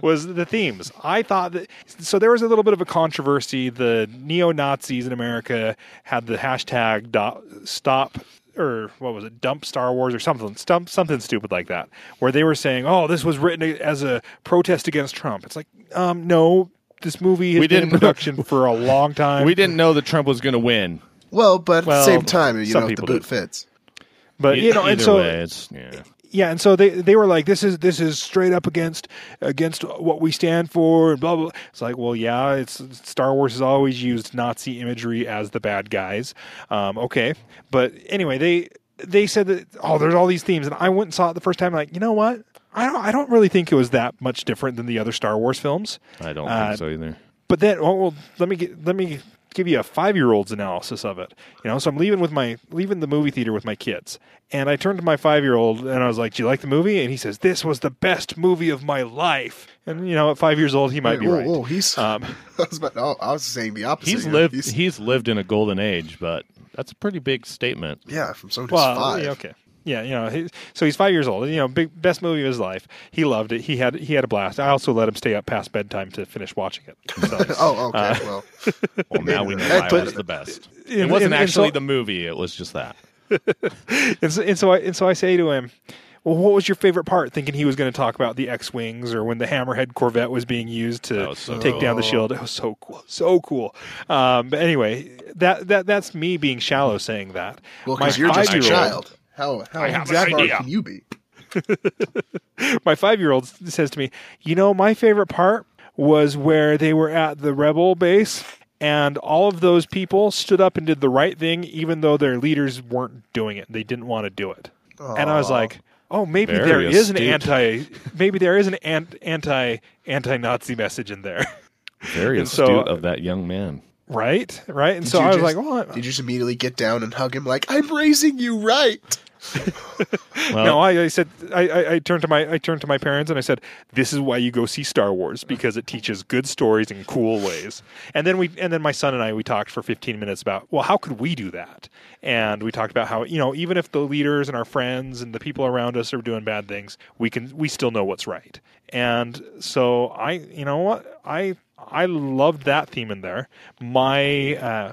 was the themes. I thought that so there was a little bit of a controversy. The neo Nazis in America had the hashtag do, stop or what was it, dump Star Wars or something, stump, something stupid like that, where they were saying, "Oh, this was written as a protest against Trump." It's like, um, no, this movie has We been in didn't- production for a long time. We didn't know that Trump was going to win. Well, but at Well, the same time, you some know, if the boot did. fits. but you know, and so way, it's yeah. Yeah, and so they they were like, this is this is straight up against against what we stand for, and blah blah. It's like, well, yeah, it's Star Wars has always used Nazi imagery as the bad guys. Um, okay, but anyway, they they said that oh, there's all these themes, and I went and saw it the first time. Like, you know what? I don't I don't really think it was that much different than the other Star Wars films. I don't Uh, think so either. But then, oh, well, let me get, let me give you a five year old's analysis of it. You know, so I'm leaving with my leaving the movie theater with my kids, and I turned to my five year old and I was like, "Do you like the movie?" And he says, "This was the best movie of my life." And you know, at five years old, he might be whoa, right. whoa, he's. Um, I was about. I was saying the opposite. He's here. lived. He's- He's lived in a golden age, but that's a pretty big statement. yeah, from someone who's well, five. yeah, okay. Yeah, you know, he, so he's five years old. You know, big best movie of his life. He loved it. He had he had a blast. I also let him stay up past bedtime to finish watching it. So, Oh, okay. Uh, well, Well, now we know Hey, why but- it was the best. And- It wasn't and- and actually so- the movie. It was just that. and, so, and so I and so I say to him, "Well, what was your favorite part?" Thinking he was going to talk about the X-wings or when the Hammerhead Corvette was being used to so take down the shield. It was so cool, so cool. Um, but anyway, that that that's me being shallow saying that. well, because you're just a five-year-old- child. How how have an smart idea. can you be? my five year old says to me, You know, my favorite part was where they were at the rebel base and all of those people stood up and did the right thing, even though their leaders weren't doing it. They didn't want to do it. And I was Aw. like, Oh, maybe Very there is an anti, maybe there is an anti anti Nazi message in there, Very And so- of that young man. right? Right? And Did so you I was just- like, well, I- Did you just immediately get down and hug him like I'm raising you right? Well, no, I, I said I, I, I turned to my I turned to my parents and I said, "This is why you go see Star Wars because it teaches good stories in cool ways." And then we and then my son and I we talked for 15 minutes about well, how could we do that? And we talked about how you know even if the leaders and our friends and the people around us are doing bad things, we can we still know what's right. And so I you know what I I loved that theme in there. My uh,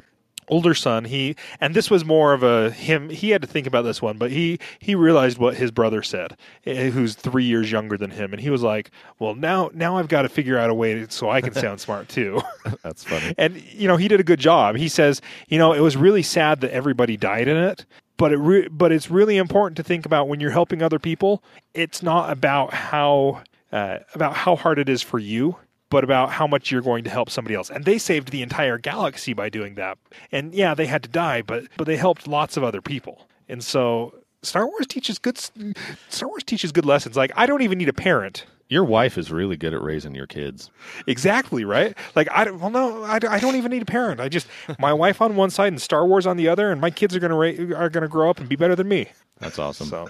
older son he and this was more of a him he had to think about this one but he he realized what his brother said eh, who's three years younger than him and he was like well now now i've got to figure out a way so i can sound smart too. That's funny. and you know he did a good job. He says you know it was really sad that everybody died in it but it re- but it's really important to think about when you're helping other people it's not about how uh, about how hard it is for you but about how much you're going to help somebody else and they saved the entire galaxy by doing that and yeah they had to die but but they helped lots of other people and so Star Wars teaches good Star Wars teaches good lessons like I don't even need a parent Your wife is really good at raising your kids. Exactly right. Like I don't. Well, no, I, I don't even need a parent. I just my wife on one side and Star Wars on the other, and my kids are gonna ra- are gonna grow up and be better than me. That's awesome. So,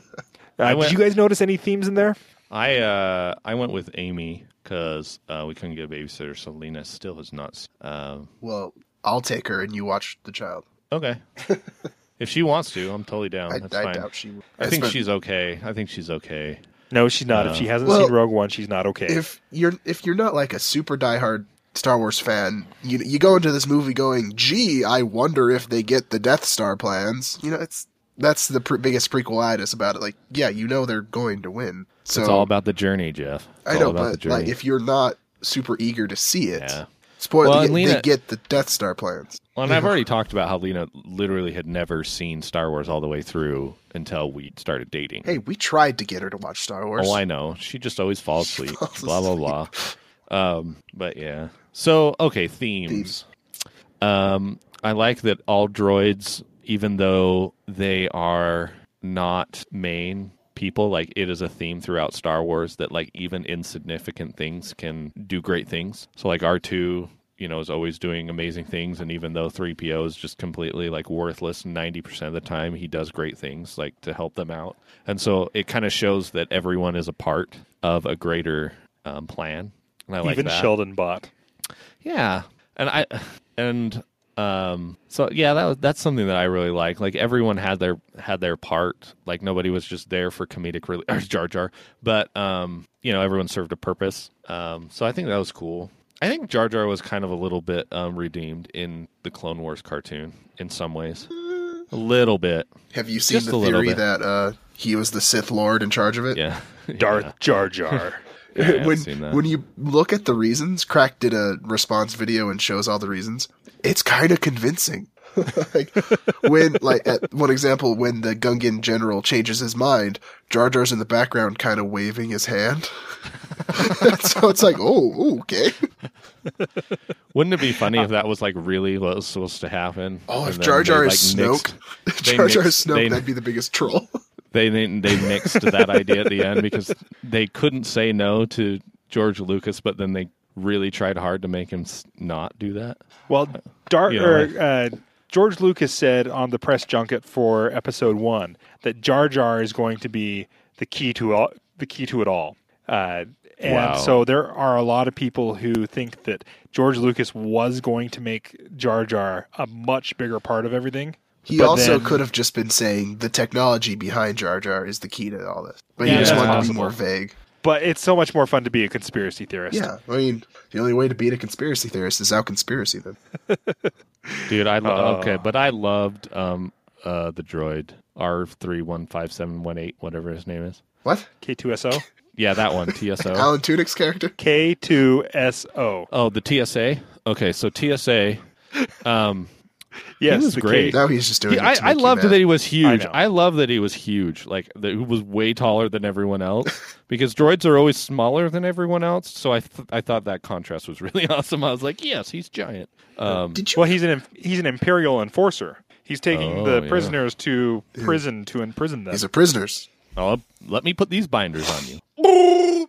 uh, went- did you guys notice any themes in there? I uh, I went with Amy because uh, we couldn't get a babysitter, so Lena still has not. Uh, Well, I'll take her and you watch the child. okay, if she wants to, I'm totally down. I, That's I fine. doubt she. I think Espe- she's okay. I think she's okay. No, she's not. Uh, if she hasn't Well, seen Rogue One, she's not okay. If you're if you're not like a super diehard Star Wars fan, you you go into this movie going, "Gee, I wonder if they get the Death Star plans." You know, it's that's the pr- biggest prequelitis about it. Like, yeah, you know they're going to win. So it's all about the journey, Jeff. It's I know, but like, if you're not super eager to see it, Yeah. spoil Well, they, Lena- they get the Death Star plans. Well, and I've already talked about how Lena literally had never seen Star Wars all the way through until we started dating. Hey, we tried to get her to watch Star Wars. Oh, I know. She just always falls asleep. falls blah blah blah. Um, but yeah. So okay, themes. Um, I like that all droids, even though they are not main people, like it is a theme throughout Star Wars that like even insignificant things can do great things. So like R two. You know, is always doing amazing things, and even though 3PO is just completely like worthless 90% of the time, he does great things like to help them out. And so it kind of shows that everyone is a part of a greater um, plan. And I like Even that. Sheldon bought. Yeah, and I and um so yeah that was that's something that I really like. Like everyone had their had their part. Like nobody was just there for comedic relief. Or Jar Jar, but um you know everyone served a purpose. Um so I think that was cool. I think Jar Jar was kind of a little bit um redeemed in the Clone Wars cartoon in some ways. A little bit. Have you seen Just the theory that uh, he was the Sith Lord in charge of it? Yeah. Darth Yeah. Jar Jar. Yeah, I have when seen that. when you look at the reasons, Crack did a response video and shows all the reasons. It's kind of convincing. like when like at one example when the Gungan general changes his mind, Jar Jar's in the background kind of waving his hand. so it's like, oh, okay. Wouldn't it be funny if that was like really what was supposed to happen? Oh, if Jar Jar they, is Snoke, mixed- Jar Jar is Snoke, they- that'd be the biggest troll. they they they mixed that idea at the end because they couldn't say no to George Lucas, but then they really tried hard to make him not do that. Well, Dar- You know, or, uh, George Lucas said on the press junket for Episode One that Jar Jar is going to be the key to all, the key to it all. Uh, and Wow. so there are a lot of people who think that George Lucas was going to make Jar Jar a much bigger part of everything. He also then- could have just been saying the technology behind Jar Jar is the key to all this. But he just that's wanted to be more vague. But it's so much more fun to be a conspiracy theorist. Yeah, I mean, the only way to beat a conspiracy theorist is out conspiracy them. Dude, I lo- Oh. okay, but I loved um uh the droid R three one five seven one eight whatever his name is. What? K2SO. Yeah, that one TSO. Alan Tudyk's character? K2SO. oh, the TSA. Okay, so TSA. Um, Yes, was the great. K. Now he's just doing He- it I, to I make you loved mad. that he was huge. know. I, love that he was huge. Like that he was way taller than everyone else because droids are always smaller than everyone else. So I th- I thought that contrast was really awesome. I was like, yes, he's giant. Um, Did you? Well, he's an he's an imperial enforcer. He's taking Oh, the yeah. prisoners to prison to imprison them. These are prisoners. oh, let me put these binders on you.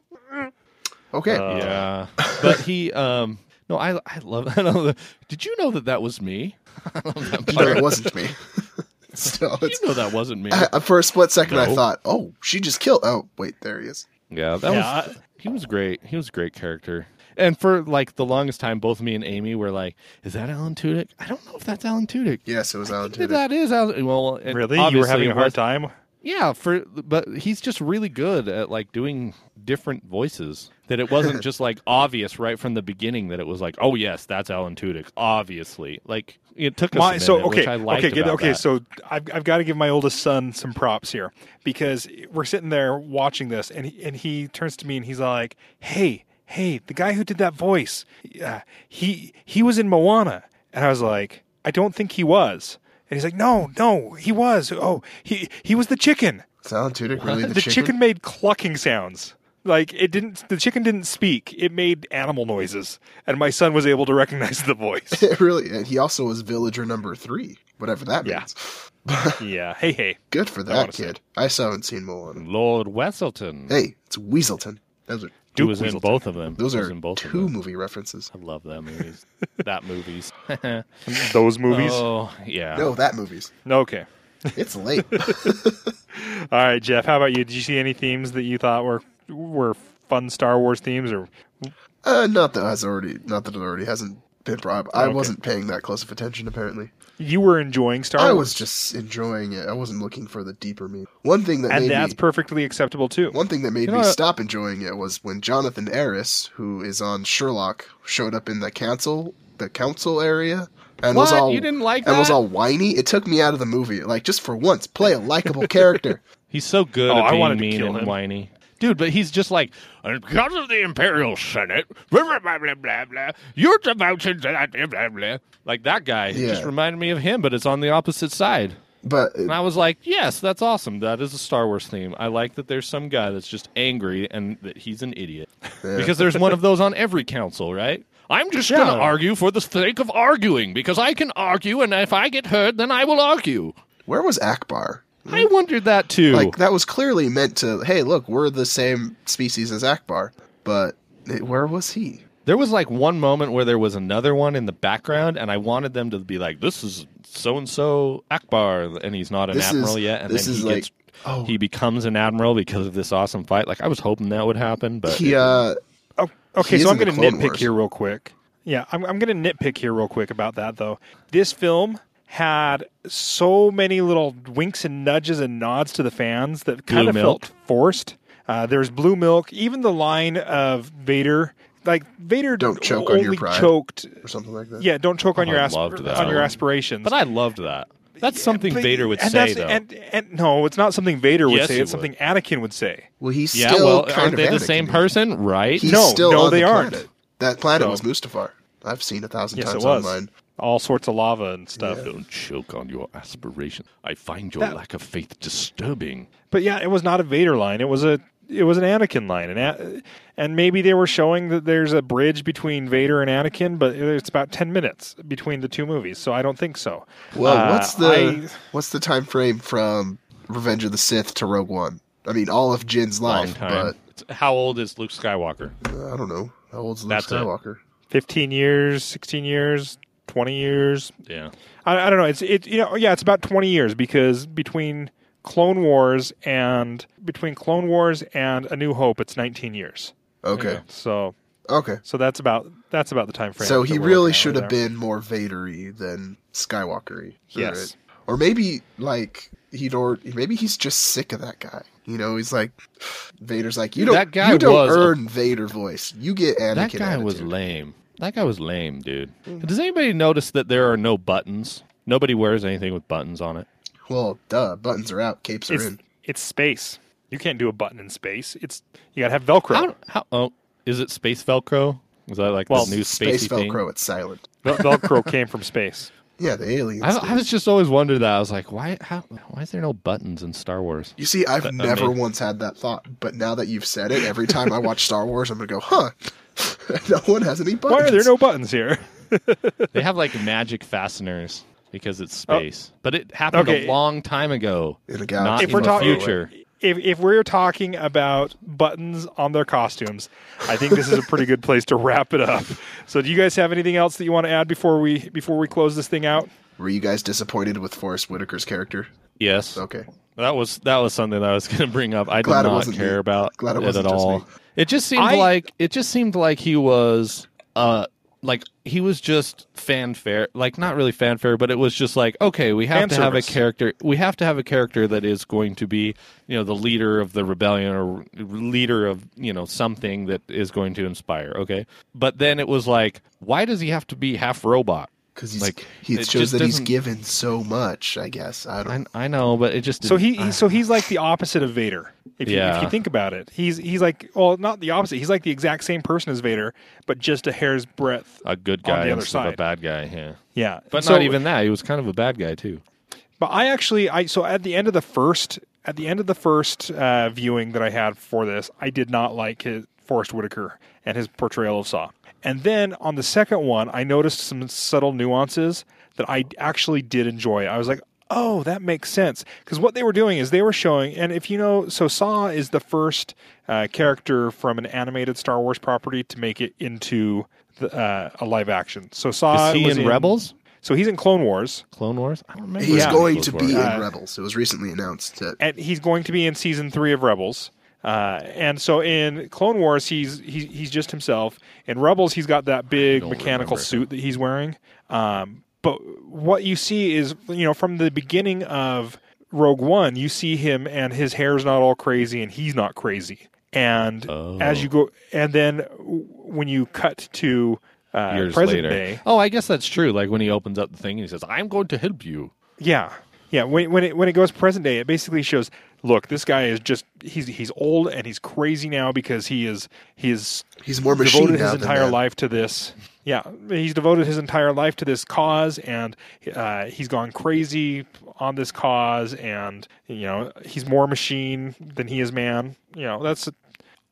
Okay. Uh, yeah, but he um no, I I love. I don't know. Did you know that that was me? I love that no, it wasn't me. Still, You know that wasn't me. I, for a split second, I thought, "Oh, she just killed." Oh, wait, there he is. Yeah, that Yeah, was he was great. He was a great character. And for like the longest time, both me and Amy were like, "Is that Alan Tudyk? I don't know if that's Alan Tudyk. Yes, it was Alan Yeah, Tudyk. That is Alan. Well, really, you were having a hard was- time. Yeah, for but he's just really good at like doing different voices. That it wasn't just like obvious right from the beginning that it was like, oh yes, that's Alan Tudyk. Obviously, like it took us My, a minute, so okay, which I liked okay, get, about okay. that. So I've I've got to give my oldest son some props here because we're sitting there watching this, and he, and he turns to me and he's like, "Hey, hey, the guy who did that voice, uh, he he was in Moana," and I was like, "I don't think he was." And he's like, "No, no, he was. Oh, he he was the chicken. Is Alan Tudyk really the, The, chicken? made clucking sounds." Like it didn't. The chicken didn't speak. It made animal noises, and my son was able to recognize the voice. really, and he also was villager number three, whatever that Yeah. means. yeah. Hey, hey. Good for that say kid. I still haven't seen Moana. Lord Weselton, Hey, it's Weaselton. Those are who Duke was in both of them. those Was are in both of two them. movie references. I love that movies. that movies. Those movies. Oh yeah. No, that movies. Okay. It's late. All right, Jeff. How about you? Did you see any themes that you thought were were fun Star Wars themes, or uh, not that has already, not that it already hasn't been brought up. I Okay. wasn't paying that close of attention. Apparently, You were enjoying Star I Wars. was just enjoying it. I wasn't looking for the deeper meaning. One thing that and made that's me perfectly acceptable too. one thing that made You know me what? stop enjoying it was when Jonathan Aris, who is on Sherlock, showed up in the council the council area and was all You didn't like and was all whiny. It took me out of the movie. Like just for once, play a likable character. He's so good Oh, at I being wanted to mean kill and him. whiny. Dude, but he's just like, because of the Imperial Senate, blah, blah, blah, blah, blah, you're devoted to that, blah, blah. Like that guy. It just reminded me of him, but it's on the opposite side. But And I was like, yes, that's awesome. That is a Star Wars theme. I like that there's some guy that's just angry and that he's an idiot. Because there's one of those on every council, right? I'm just going to argue for the sake of arguing because I can argue, and if I get heard, then I will argue. where was Ackbar? I wondered that too. Like that was clearly meant to. Hey, look, we're the same species as Ackbar. But it, where was he? There was like one moment where there was another one in the background, and I wanted them to be like, "This is so and so Ackbar," and he's not an This is- admiral yet, and this then is he like- gets oh. he becomes an admiral because of this awesome fight. Like I was hoping that would happen, but He uh Oh, okay, He so I'm going to nitpick Wars. here real quick. Yeah, I'm, I'm going to nitpick here real quick about that though. This film had so many little winks and nudges and nods to the fans that kind Blue of milk. felt forced. Uh, there's blue milk. Even the line of Vader, like Vader, Don't choke on your pride. choked. or something like that. Yeah, don't choke on Oh, your asp- on your aspirations. but I loved that. That's something But- Vader would and say, though. And, and no, it's not something Vader would Yes, say. he It's something Anakin would say. Well, he's yeah, still well, kind aren't of they the Anakin. same person, right? He's No, still no, on they the aren't. planet. That planet So- was Mustafar. I've seen a thousand Yes, times it was. online. All sorts of lava and stuff. Don't choke on your aspiration. I find your That- lack of faith disturbing. But yeah, it was not a Vader line. It was a it was an Anakin line, and A- and maybe they were showing that there's a bridge between Vader and Anakin, but it's about ten minutes between the two movies, so I don't think so. Well, Uh, what's the I- what's the time frame from Revenge of the Sith to Rogue One? I mean, all of Jyn's Long life, but How old is Luke Skywalker? I don't know how old's Luke That's it. Skywalker. fifteen years, sixteen years, twenty years? Yeah. I, I don't know. It's it you know yeah, it's about twenty years because between Clone Wars and between Clone Wars and A New Hope, it's nineteen years. Okay, Yeah. So okay. so that's about that's about the time frame. So he really should have there. been more Vadery than Skywalkery. Yes. Or maybe like he'd or maybe he's just sick of that guy. You know, he's like Vader's like you don't That guy you don't was a- Vader voice. You get Anakin. That guy was lame. That guy was lame, dude. Mm-hmm. Does anybody notice that there are no buttons? Nobody wears anything with buttons on it. Well, duh. Buttons are out. Capes are It's in. it's space. You can't do a button in space. It's you gotta have Velcro. How, how, oh, is it space Velcro? Is that like Well, the new Space spacey thing? Velcro. It's silent. Vel- Velcro came from space. Yeah, the aliens. I. I was just always wondered that. I was like, why? How? Why is there no buttons in Star Wars? You see, I've That- that never made- once had that thought, but now that you've said it, every time I watch Star Wars, I'm gonna go, "Huh? no one has any buttons." Why are there no buttons here? They have like magic fasteners because it's oh. space, but it happened Okay. a long time ago, in a not galaxy? If in we're the talking- future. If if we're talking about buttons on their costumes, I think this is a pretty good place to wrap it up. So, do you guys have anything else that you want to add before we before we close this thing out? Were you guys disappointed with Forest Whitaker's character? Yes, Okay. That was that was something that I was going to bring up. I Glad did not care me. about Glad it it, at all. me. It just seemed I- like it just seemed like he was uh like he was just fanfare like not really fanfare but it was just like okay we have Fan to have a character we have to have a character that is going to be you know the leader of the rebellion or leader of you know something that is going to inspire okay but then it was like why does he have to be half robot Because he's Like, he it shows that he's given so much. I guess I don't. I, I know but it just So he, didn't- he so he's like the opposite of Vader. If you, if you think about it, he's he's like well, not the opposite. He's like the exact same person as Vader, but just a hair's breadth. a good on guy the other instead of a bad guy yeah Yeah, but So- not even that he was kind of a bad guy too But I actually, I so at the end of the first, at the end of the first uh, viewing that I had for this, I did not like his Forest Whitaker and his portrayal of Saw. And then on the second one, I noticed some subtle nuances that I actually did enjoy. I was like, oh, that makes sense. Because what they were doing is they were showing, and if you know, so Saw is the first uh, character from an animated Star Wars property to make it into the, uh, a live action. So Saw is he was in rebels So he's in Clone Wars. clone wars i don't remember He's Yeah. going to be Uh, in Rebels. It was recently announced that and he's going to be in season three of Rebels. Uh, and so in Clone Wars, he's he's he's just himself. In Rebels, he's got that big mechanical remember. suit that he's wearing. Um, but what you see is, you know, from the beginning of Rogue One, you see him and his hair's not all crazy and he's not crazy. And as you go, and then when you cut to uh, Years present later. day, Oh, I guess that's true. Like when he opens up the thing and he says, "I'm going to help you." Yeah, yeah. When when it when it goes present day, it basically shows. Look, this guy is just he's he's old and he's crazy now because he is he is He's more machine devoted his entire life to this. Yeah, he's devoted his entire life to this cause, and uh, he's gone crazy on this cause, and you know he's more machine than he is man. You know that's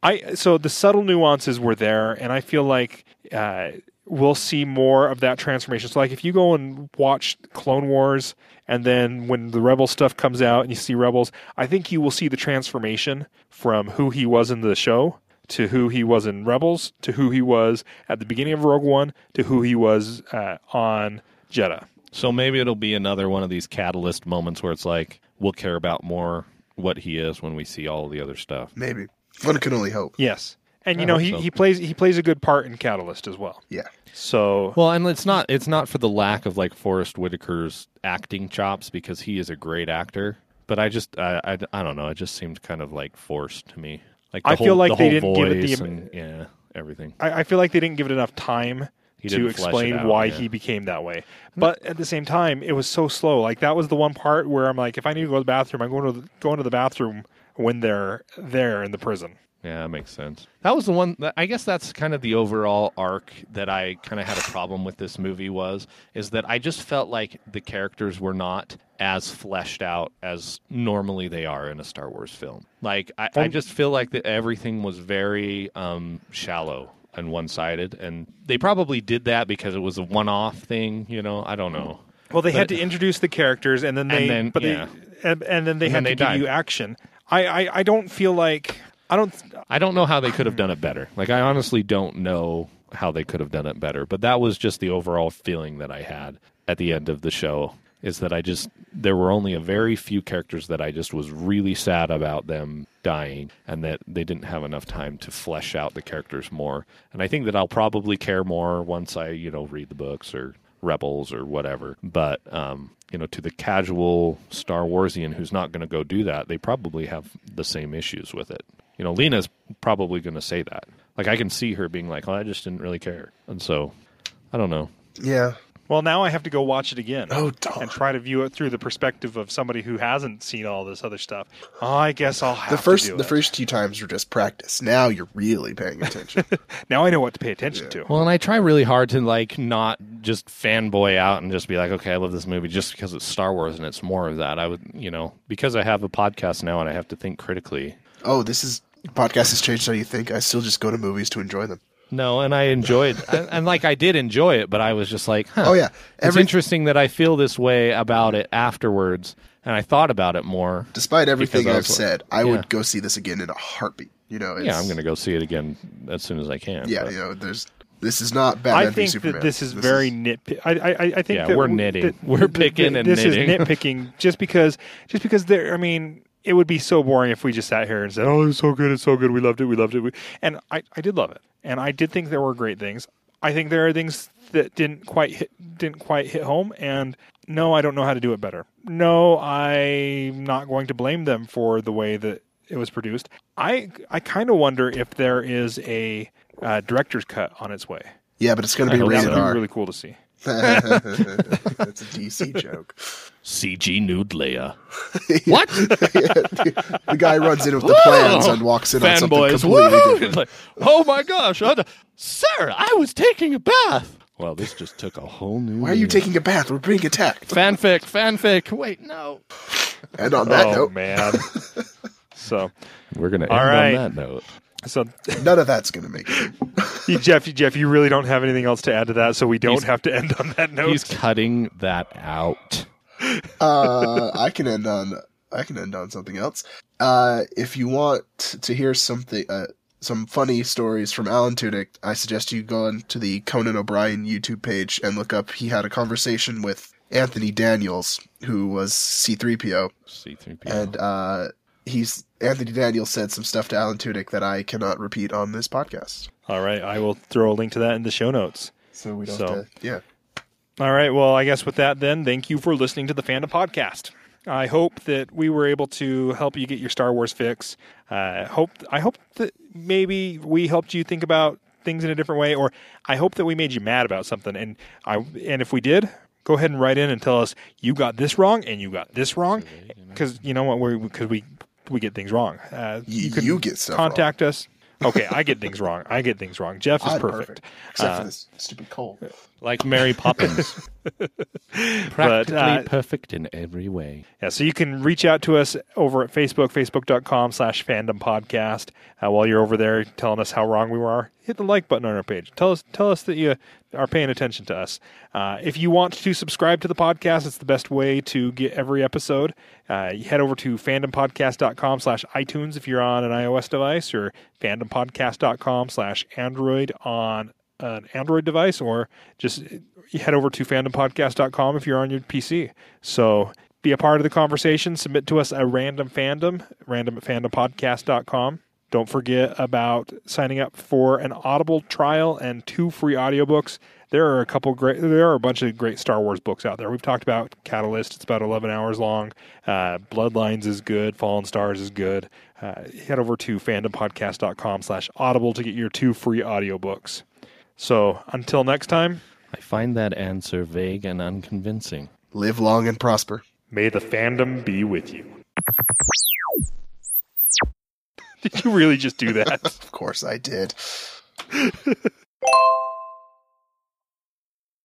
I so the subtle nuances were there, and I feel like uh, we'll see more of that transformation. So, like if you go and watch Clone Wars, and then when the Rebel stuff comes out and you see Rebels, I think you will see the transformation from who he was in the show to who he was in Rebels to who he was at the beginning of Rogue One to who he was uh, on Jedha. So maybe it'll be another one of these catalyst moments where it's like we'll care about more what he is when we see all the other stuff. Maybe one can only hope. Yes, and you I know he, so. he plays he plays a good part in Catalyst as well. Yeah, So Well, and it's not it's not for the lack of like Forest Whitaker's acting chops because he is a great actor. But I just I, I, I don't know. It just seemed kind of like forced to me. Like the I whole, feel like the they didn't give it the- and, yeah everything. I, I feel like they didn't give it enough time He to didn't flesh it explain out, why yeah. he became that way. But at the same time, it was so slow. Like that was the one part where I'm like, if I need to go to the bathroom, I'm going to the, going to the bathroom when they're there in the prison. Yeah, that makes sense. That was the one. That, I guess that's kind of the overall arc that I kind of had a problem with this movie was is that I just felt like the characters were not as fleshed out as normally they are in a Star Wars film. Like I, I just feel like that everything was very um, shallow and one sided, and they probably did that because it was a one off thing. You know, I don't know. Well, they had to introduce the characters, and then they, then- but yeah. they, and, and then they And had then to they give died. you action. I, I, I don't feel like I don't. I don't know how they could have done it better. Like I honestly don't know how they could have done it better. But that was just the overall feeling that I had at the end of the show is that I just there were only a very few characters that I just was really sad about them dying and that they didn't have enough time to flesh out the characters more. And I think that I'll probably care more once I, you know, read the books or Rebels or whatever. But um, you know, to the casual Star Warsian who's not going to go do that, they probably have the same issues with it. You know, Lena's probably going to say that. Like I can see her being like, "Oh, I just didn't really care," and so I don't know. yeah. Well, now I have to go watch it again. Oh, darn. and try to view it through the perspective of somebody who hasn't seen all this other stuff. Oh, I guess I'll have The first to do the it. first few times were just practice. Now you're really paying attention. Now I know what to pay attention to. Well, and I try really hard to like not just fanboy out and just be like, okay, I love this movie just because it's Star Wars and it's more of that. I would, you know, because I have a podcast now and I have to think critically. oh, this is podcast has changed how you think. I still just go to movies to enjoy them. No, and I enjoyed, and, and like I did enjoy it, but I was just like, huh, Oh yeah, it's interesting that I feel this way about it afterwards, and I thought about it more. despite everything Because I I've was- said, I yeah. would go see this again in a heartbeat. You know, it's, Yeah, I'm going to go see it again as soon as I can. Yeah, but- you know, there's this is not Batman I v think Superman. that this is very nitpick. I, I, I think Yeah, that we're w- nitting. We're that- picking that and this nitting. is nitpicking just because just because there. I mean, it would be so boring if we just sat here and said, "Oh, it's so good, it's so good, we loved it, we loved it," and I, I did love it, and I did think there were great things. I think there are things that didn't quite hit, didn't quite hit home, and no, I don't know how to do it better. No, I'm not going to blame them for the way that it was produced. I I kind of wonder if there is a uh, director's cut on its way. yeah, but it's going to be rated R. really cool to see. That's a DC joke. CG nude Leia. What? The guy runs in with the plans and walks in on something Fanboys. completely Whoa! different. Like, oh my gosh. I- Sir, I was taking a bath. Well, this just took a whole new. Why are you meaning. taking a bath? We're being attacked. fanfic? Fanfic. Wait, no. And on that oh note, man. so We're gonna end All right. on that note. So none of that's going to make it. you, Jeff, you- Jeff, you really don't have anything else to add to that, so we don't He's- have to end on that note. He's cutting that out. Uh, I can end on I can end on something else. Uh, if you want to hear something, uh, some funny stories from Alan Tudyk, I suggest you go on to the Conan O'Brien YouTube page and look up. He had a conversation with Anthony Daniels, who was C3PO, C3PO. and uh, he's Anthony Daniels said some stuff to Alan Tudyk that I cannot repeat on this podcast. All right, I will throw a link to that in the show notes. So we don't So- have to, yeah. All right. Well, I guess with that, then, thank you for listening to the Fandom Podcast. I hope that we were able to help you get your Star Wars fix. Uh, hope I hope that maybe we helped you think about things in a different way, or I hope that we made you mad about something. And I and if we did, go ahead and write in and tell us you got this wrong and you got this wrong, because you know what? We because we we get things wrong. Uh, You, can you get stuff wrong. contact us. Okay, I get things wrong. I get things wrong. Jeff is I'm perfect. Except Uh, for this stupid cold. Like Mary Poppins. But, Practically uh, perfect in every way. Yeah, so you can reach out to us over at Facebook, facebook.com slash fandom podcast. Uh, while you're over there telling us how wrong we were, hit the like button on our page. Tell us tell us that you are paying attention to us. Uh, if you want to subscribe to the podcast, it's the best way to get every episode. Uh, you head over to fandompodcast.com slash iTunes if you're on an iOS device or fandompodcast.com slash Android on an Android device or just head over to fandompodcast.com if you're on your PC. So be a part of the conversation. Submit to us a random fandom, random at fandompodcast.com. Don't forget about signing up for an Audible trial and two free audiobooks. There are a couple great, there are a bunch of great Star Wars books out there. We've talked about Catalyst. It's about 11 hours long. Uh, Bloodlines is good. Fallen Stars is good. Uh, head over to fandompodcast.com slash audible to get your two free audiobooks. So until next time, I find that answer vague and unconvincing. Live long and prosper. may the fandom be with you. Did you really just do that? Of course I did.